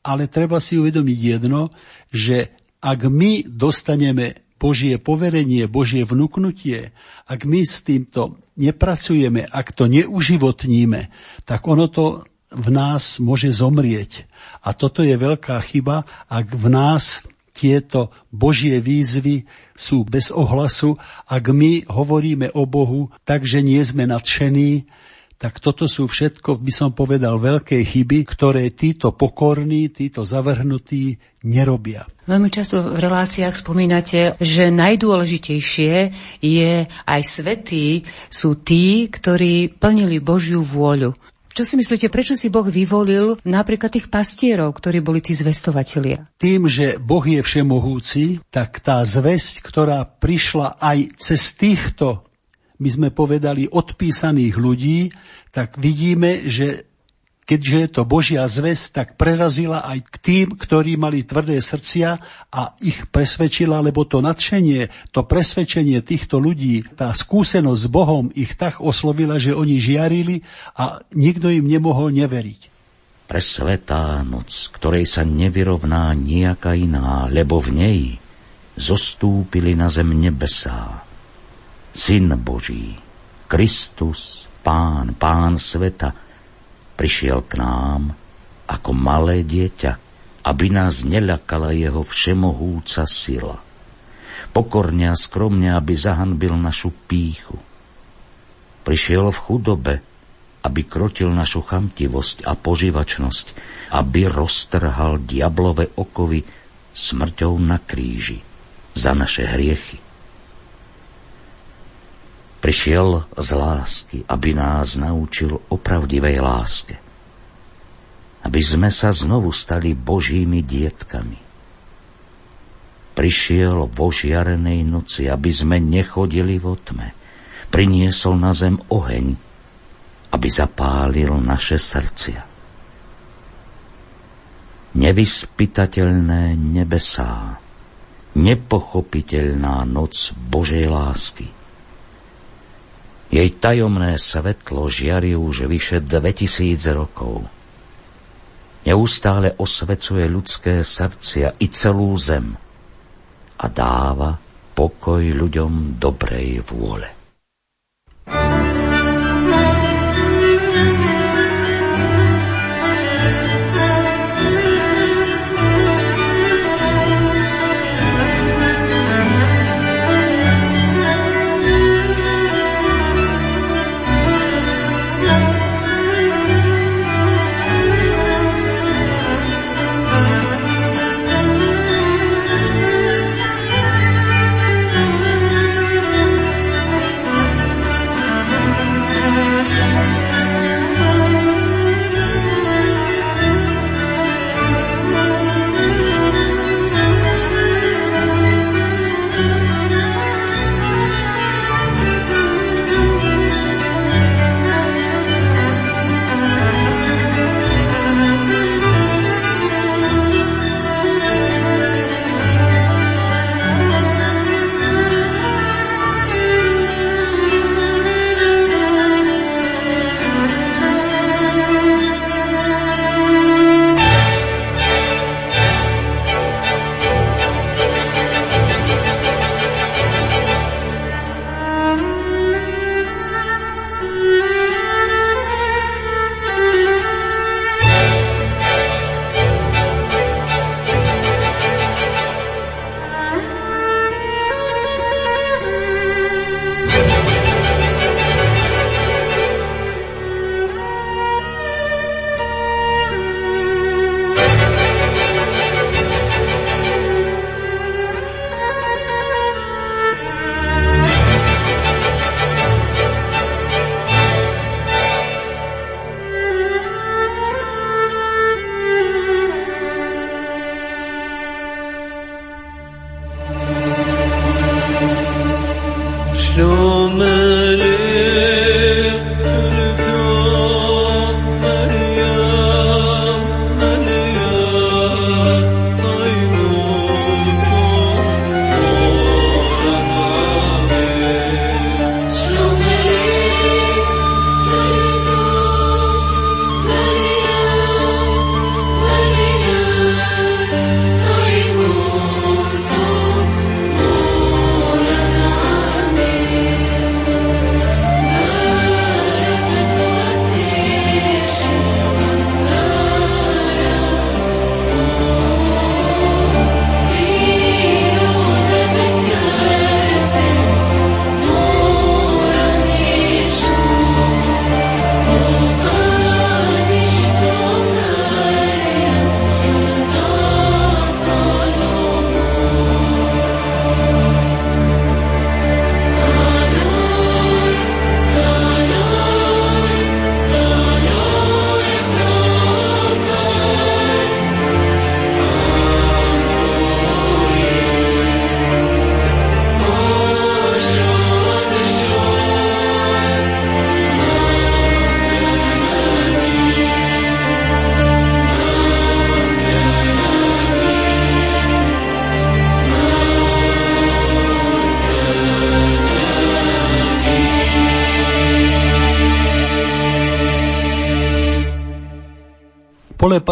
S5: Ale treba si uvedomiť jedno, že ak my dostaneme Božie poverenie, Božie vnúknutie, ak my s týmto nepracujeme, ak to neuživotníme, tak ono to v nás môže zomrieť. A toto je veľká chyba, ak v nás tieto Božie výzvy sú bez ohlasu, ak my hovoríme o Bohu, takže nie sme nadšení, tak toto sú všetko, by som povedal, veľké chyby, ktoré títo pokorní, títo zavrhnutí nerobia.
S3: Veľmi často v reláciách spomínate, že najdôležitejšie je aj svetí sú tí, ktorí plnili Božiu vôľu. Čo si myslíte, prečo si Boh vyvolil napríklad tých pastierov, ktorí boli tí zvestovatelia?
S5: Tým, že Boh je všemohúci, tak tá zväzť, ktorá prišla aj cez týchto by sme povedali odpísaných ľudí, tak vidíme, že keďže je to Božia zväz, tak prerazila aj k tým, ktorí mali tvrdé srdcia a ich presvedčila, lebo to nadšenie, to presvedčenie týchto ľudí, tá skúsenosť s Bohom ich tak oslovila, že oni žiarili a nikto im nemohol neveriť.
S1: Presvetá noc, ktorej sa nevyrovná nejaká iná, lebo v nej zostúpili na zem nebesá Syn Boží, Kristus, Pán, Pán sveta, prišiel k nám ako malé dieťa, aby nás neľakala jeho všemohúca sila. Pokorne a skromne, aby zahanbil našu píchu. Prišiel v chudobe, aby krotil našu chamtivosť a požívačnosť, aby roztrhal diablové okovy smrťou na kríži za naše hriechy. Prišiel z lásky, aby nás naučil o pravdivej láske. Aby sme sa znovu stali Božími dietkami. Prišiel vo žiarenej noci, aby sme nechodili vo tme. Priniesol na zem oheň, aby zapálil naše srdcia. Nevyspytateľné nebesá, nepochopiteľná noc Božej lásky. Jej tajomné svetlo žiari už vyše 2000 rokov. Neustále osvecuje ľudské srdcia i celú zem a dáva pokoj ľuďom dobrej vôle.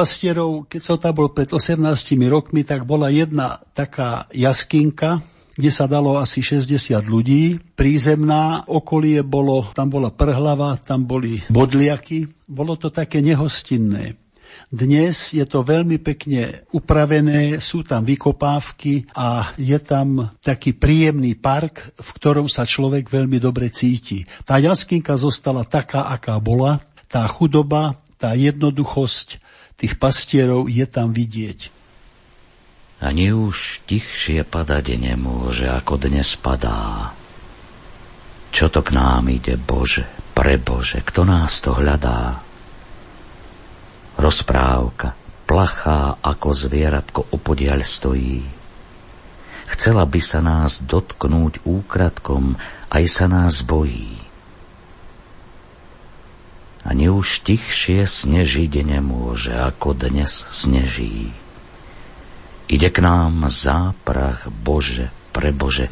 S5: Pastierov, keď som tam bol pred 18 rokmi, tak bola jedna taká jaskinka, kde sa dalo asi 60 ľudí. Prízemná okolie bolo, tam bola prhlava, tam boli bodliaky. Bolo to také nehostinné. Dnes je to veľmi pekne upravené, sú tam vykopávky a je tam taký príjemný park, v ktorom sa človek veľmi dobre cíti. Tá jaskinka zostala taká, aká bola, tá chudoba, tá jednoduchosť tých pastierov je tam vidieť.
S1: Ani už tichšie padať nemôže, ako dnes padá. Čo to k nám ide, Bože, pre Bože, kto nás to hľadá? Rozprávka, plachá ako zvieratko opodiaľ stojí. Chcela by sa nás dotknúť úkratkom, aj sa nás bojí. Ani už tichšie snežiť nemôže, ako dnes sneží. Ide k nám záprach, Bože, pre Bože,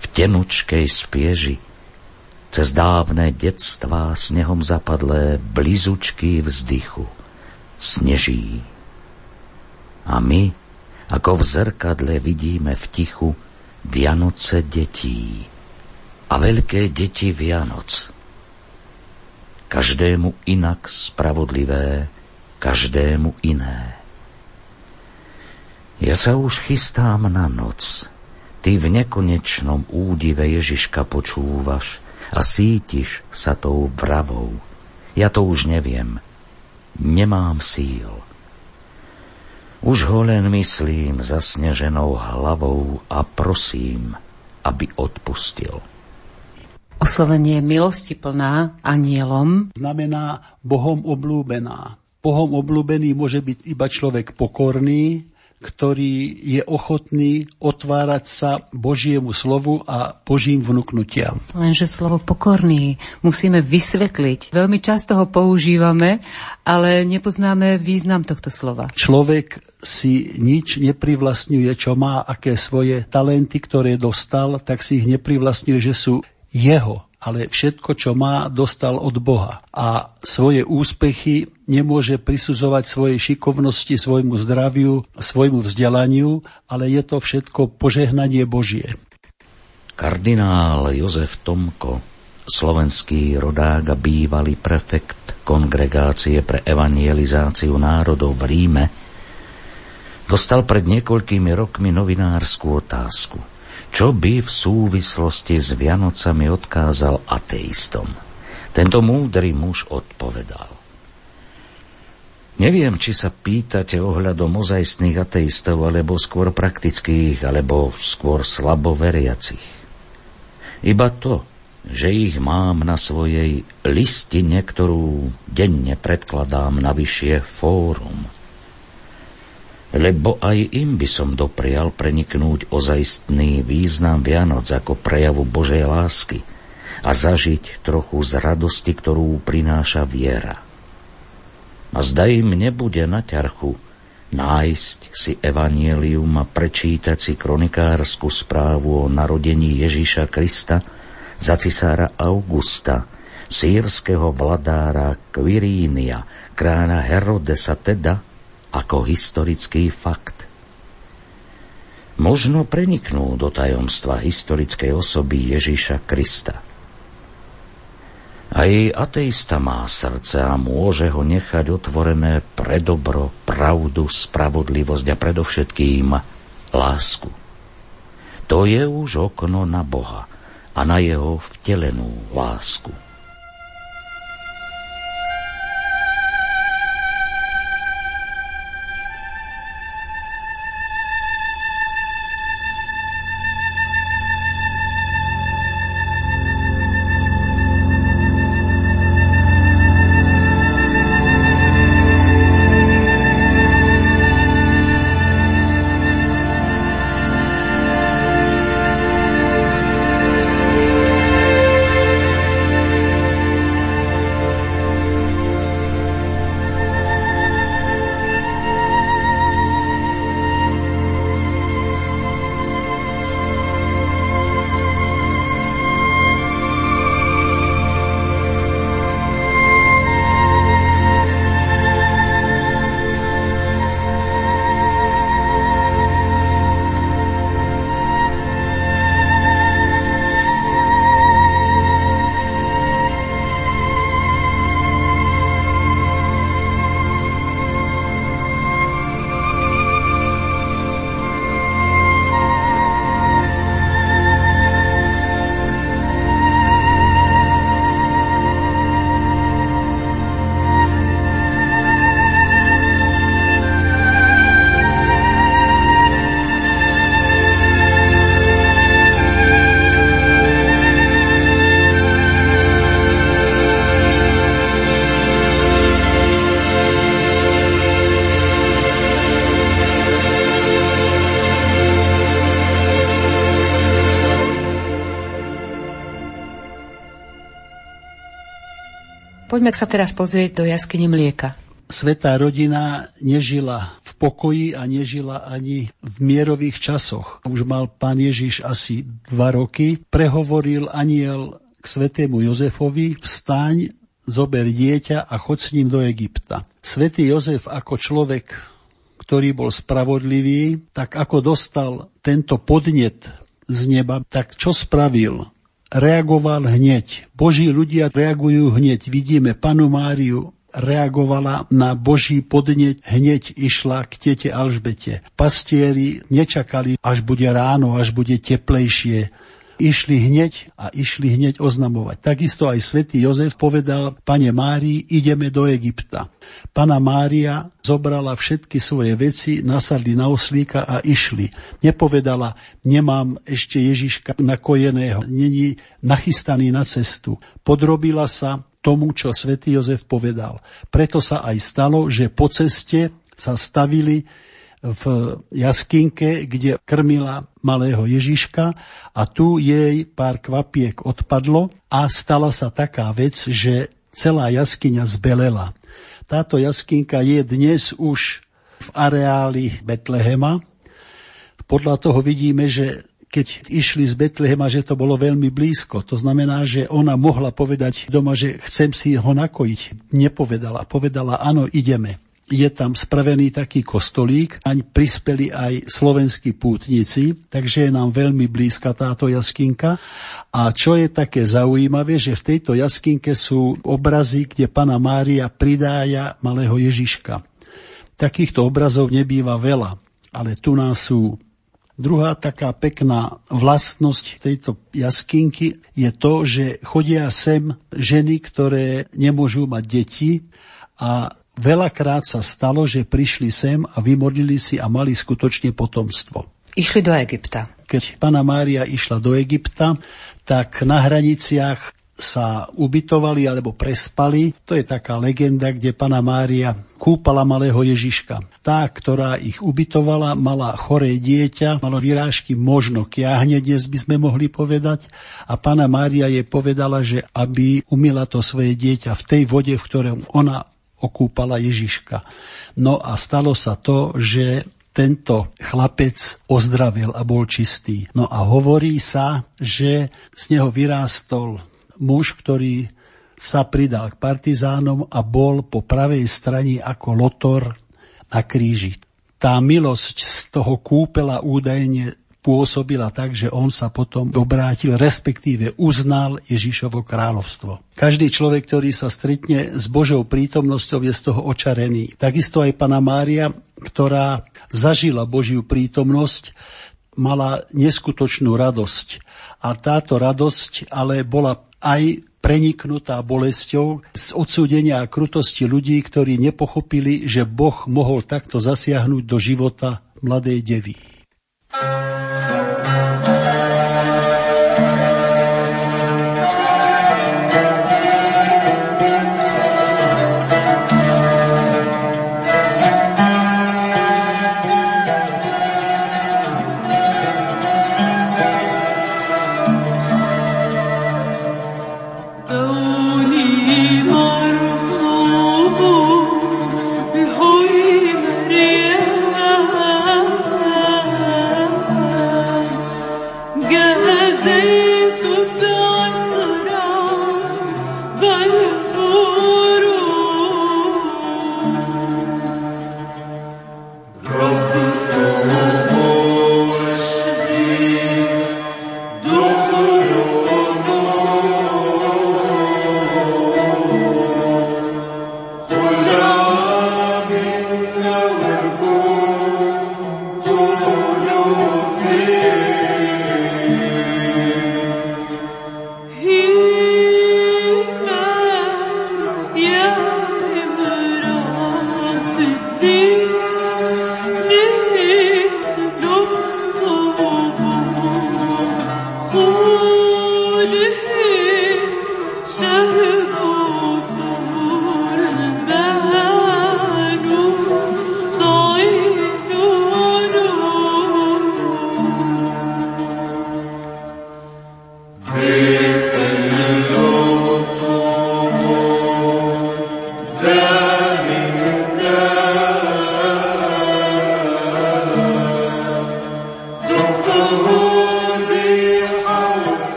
S1: v tenučkej spieži, cez dávne detstvá snehom zapadlé blizučky vzdychu sneží. A my, ako v zrkadle vidíme v tichu Vianoce detí a veľké deti Vianoc. Každému inak spravodlivé, každému iné. Ja sa už chystám na noc. Ty v nekonečnom údive Ježiška počúvaš a sítiš sa tou vravou. Ja to už neviem, nemám síl. Už ho len myslím zasneženou hlavou a prosím, aby odpustil.
S3: Oslovenie milosti plná anielom
S5: znamená Bohom oblúbená. Bohom oblúbený môže byť iba človek pokorný, ktorý je ochotný otvárať sa Božiemu slovu a Božím vnúknutiam.
S3: Lenže slovo pokorný musíme vysvetliť. Veľmi často ho používame, ale nepoznáme význam tohto slova.
S5: Človek si nič neprivlastňuje, čo má, aké svoje talenty, ktoré dostal, tak si ich neprivlastňuje, že sú jeho ale všetko, čo má, dostal od Boha. A svoje úspechy nemôže prisudzovať svojej šikovnosti, svojmu zdraviu, svojmu vzdelaniu, ale je to všetko požehnanie Božie.
S1: Kardinál Jozef Tomko, slovenský rodák a bývalý prefekt kongregácie pre evangelizáciu národov v Ríme, dostal pred niekoľkými rokmi novinárskú otázku – čo by v súvislosti s Vianocami odkázal ateistom. Tento múdry muž odpovedal. Neviem, či sa pýtate ohľadom ozajstných ateistov, alebo skôr praktických, alebo skôr slaboveriacich. Iba to, že ich mám na svojej listine, ktorú denne predkladám na vyššie fórum – lebo aj im by som doprial preniknúť ozajstný význam Vianoc ako prejavu Božej lásky a zažiť trochu z radosti, ktorú prináša viera. A zda im nebude na ťarchu nájsť si evanielium a prečítať si kronikárskú správu o narodení Ježíša Krista za cisára Augusta, sírskeho vladára Quirínia, krána Herodesa teda, ako historický fakt. Možno preniknú do tajomstva historickej osoby Ježíša Krista. Aj ateista má srdce a môže ho nechať otvorené pre dobro, pravdu, spravodlivosť a predovšetkým lásku. To je už okno na Boha a na jeho vtelenú lásku.
S3: Poďme sa teraz pozrieť do jaskyne mlieka.
S5: Svetá rodina nežila v pokoji a nežila ani v mierových časoch. Už mal pán Ježiš asi dva roky. Prehovoril aniel k svetému Jozefovi, vstaň, zober dieťa a chod s ním do Egypta. Svetý Jozef ako človek, ktorý bol spravodlivý, tak ako dostal tento podnet z neba, tak čo spravil? Reagoval hneď. Boží ľudia reagujú hneď. Vidíme panu Máriu, reagovala na Boží podneť, hneď išla k tete Alžbete. Pastieri nečakali, až bude ráno, až bude teplejšie. Išli hneď a išli hneď oznamovať. Takisto aj svätý Jozef povedal pane Márii, ideme do Egypta. Pana Mária zobrala všetky svoje veci, nasadli na oslíka a išli. Nepovedala, nemám ešte Ježiška nakojeného, není nachystaný na cestu. Podrobila sa tomu, čo svätý Jozef povedal. Preto sa aj stalo, že po ceste sa stavili v jaskinke, kde krmila malého Ježiška a tu jej pár kvapiek odpadlo a stala sa taká vec, že celá jaskyňa zbelela. Táto jaskinka je dnes už v areáli Betlehema. Podľa toho vidíme, že keď išli z Betlehema, že to bolo veľmi blízko. To znamená, že ona mohla povedať doma, že chcem si ho nakojiť. Nepovedala. Povedala, áno, ideme. Je tam spravený taký kostolík, aň prispeli aj slovenskí pútnici, takže je nám veľmi blízka táto jaskinka. A čo je také zaujímavé, že v tejto jaskinke sú obrazy, kde pana Mária pridája malého Ježiška. Takýchto obrazov nebýva veľa, ale tu nás sú Druhá taká pekná vlastnosť tejto jaskinky je to, že chodia sem ženy, ktoré nemôžu mať deti a veľakrát sa stalo, že prišli sem a vymodlili si a mali skutočne potomstvo.
S3: Išli do Egypta.
S5: Keď pána Mária išla do Egypta, tak na hraniciach sa ubytovali alebo prespali. To je taká legenda, kde pana Mária kúpala malého Ježiška. Tá, ktorá ich ubytovala, mala choré dieťa, malo vyrážky možno kiahne, dnes by sme mohli povedať. A pana Mária jej povedala, že aby umila to svoje dieťa v tej vode, v ktorom ona okúpala Ježiška. No a stalo sa to, že tento chlapec ozdravil a bol čistý. No a hovorí sa, že z neho vyrástol muž, ktorý sa pridal k partizánom a bol po pravej strane ako lotor na kríži. Tá milosť z toho kúpela údajne pôsobila tak, že on sa potom obrátil, respektíve uznal Ježišovo kráľovstvo. Každý človek, ktorý sa stretne s Božou prítomnosťou, je z toho očarený. Takisto aj pana Mária, ktorá zažila Božiu prítomnosť, mala neskutočnú radosť. A táto radosť ale bola aj preniknutá bolesťou z odsúdenia a krutosti ľudí, ktorí nepochopili, že Boh mohol takto zasiahnuť do života mladej devy.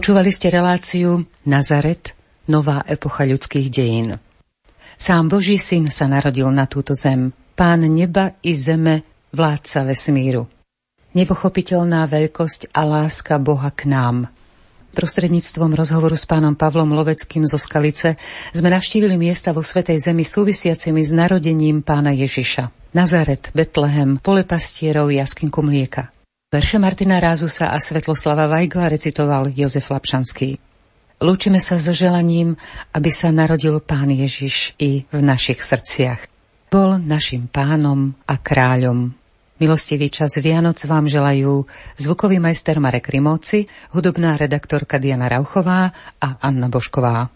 S3: Počúvali ste reláciu Nazaret, nová epocha ľudských dejín. Sám Boží syn sa narodil na túto zem, pán neba i zeme, vládca vesmíru. Nepochopiteľná veľkosť a láska Boha k nám. Prostredníctvom rozhovoru s pánom Pavlom Loveckým zo Skalice sme navštívili miesta vo Svetej Zemi súvisiacimi s narodením pána Ježiša. Nazaret, Betlehem, pole pastierov, jaskinku mlieka. Verše Martina Rázusa a Svetloslava Vajgla recitoval Jozef Lapšanský. Lúčime sa so želaním, aby sa narodil Pán Ježiš i v našich srdciach. Bol našim pánom a kráľom. Milostivý čas Vianoc vám želajú zvukový majster Marek Rimovci, hudobná redaktorka Diana Rauchová a Anna Bošková.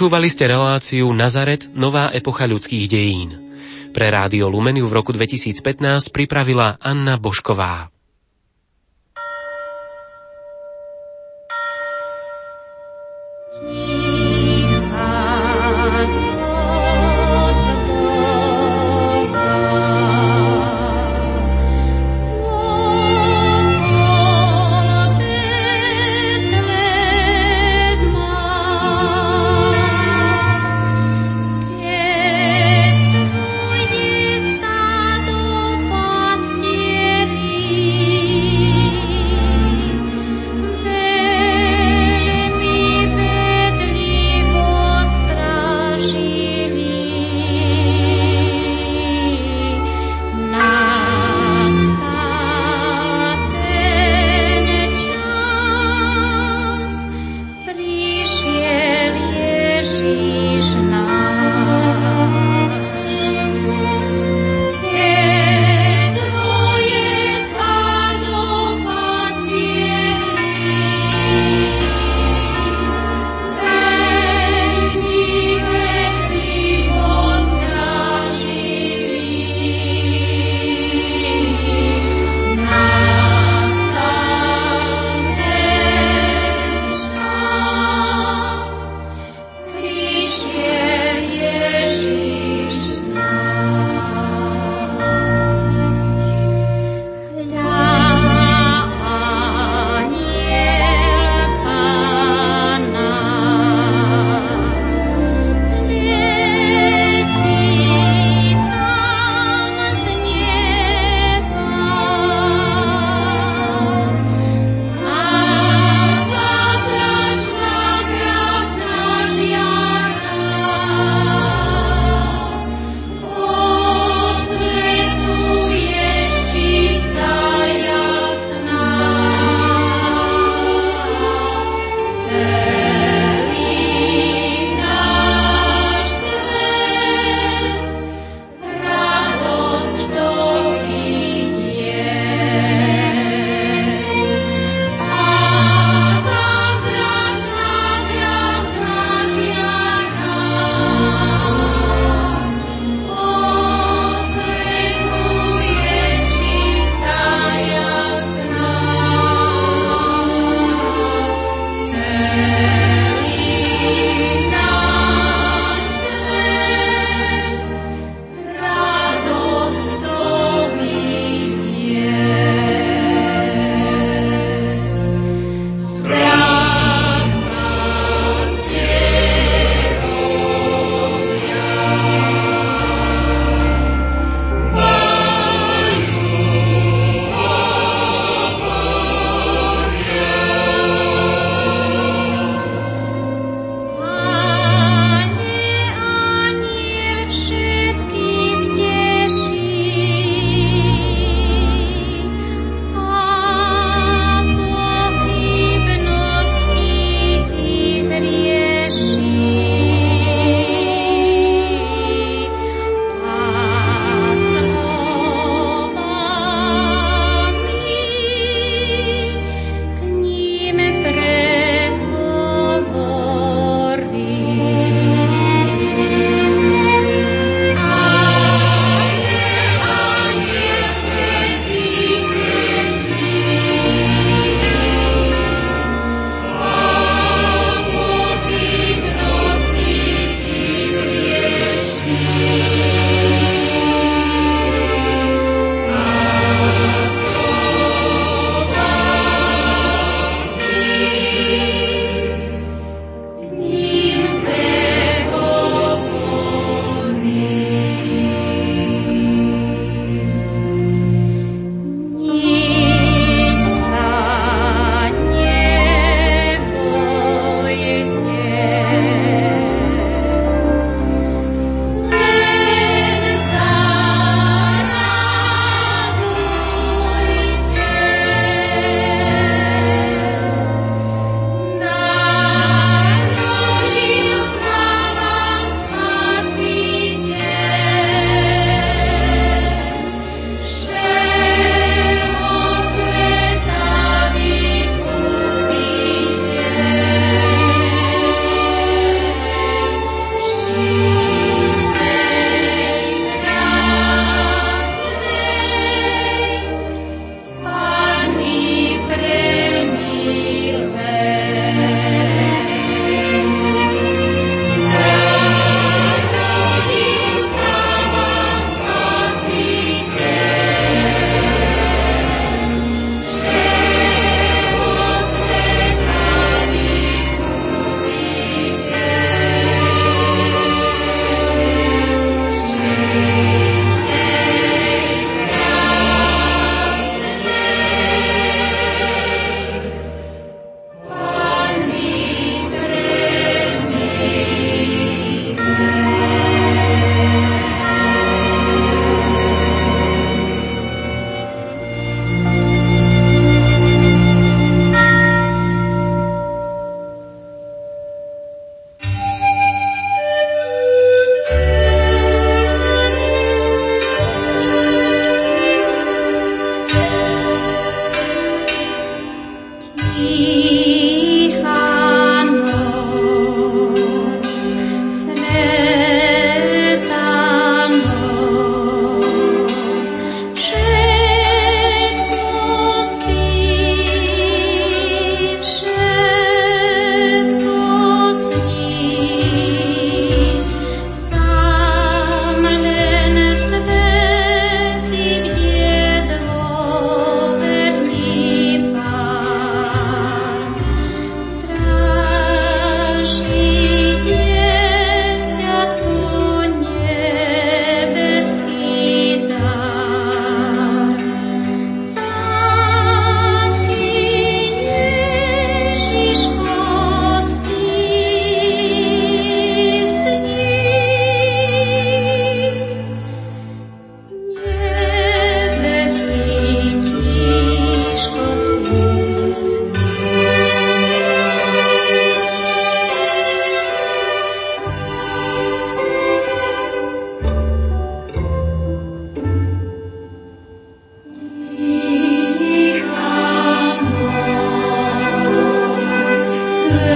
S2: Dopočúvali ste reláciu Nazaret, nová epocha ľudských dejín. Pre rádio Lumeniu v roku 2015 pripravila Anna Bošková.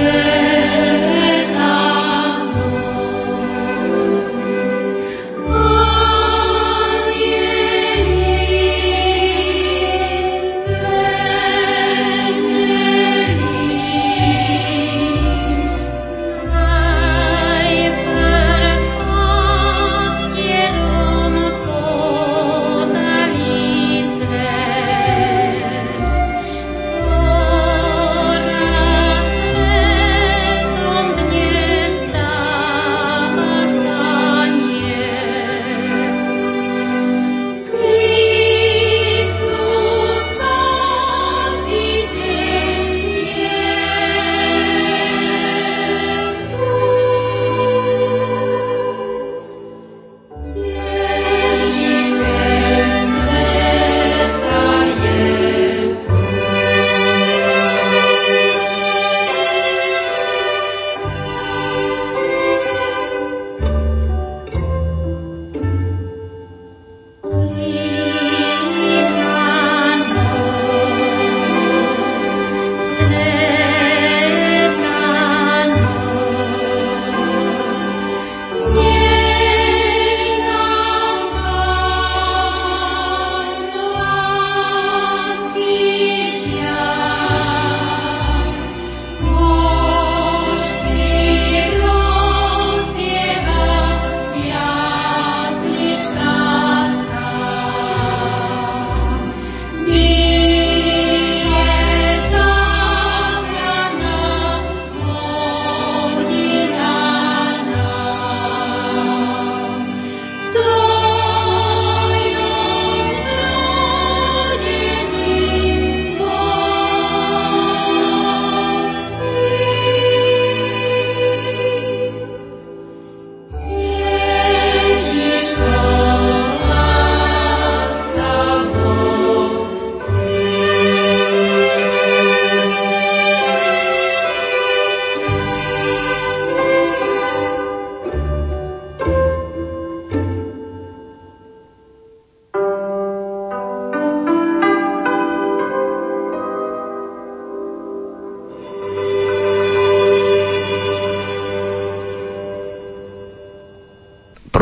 S7: Amen.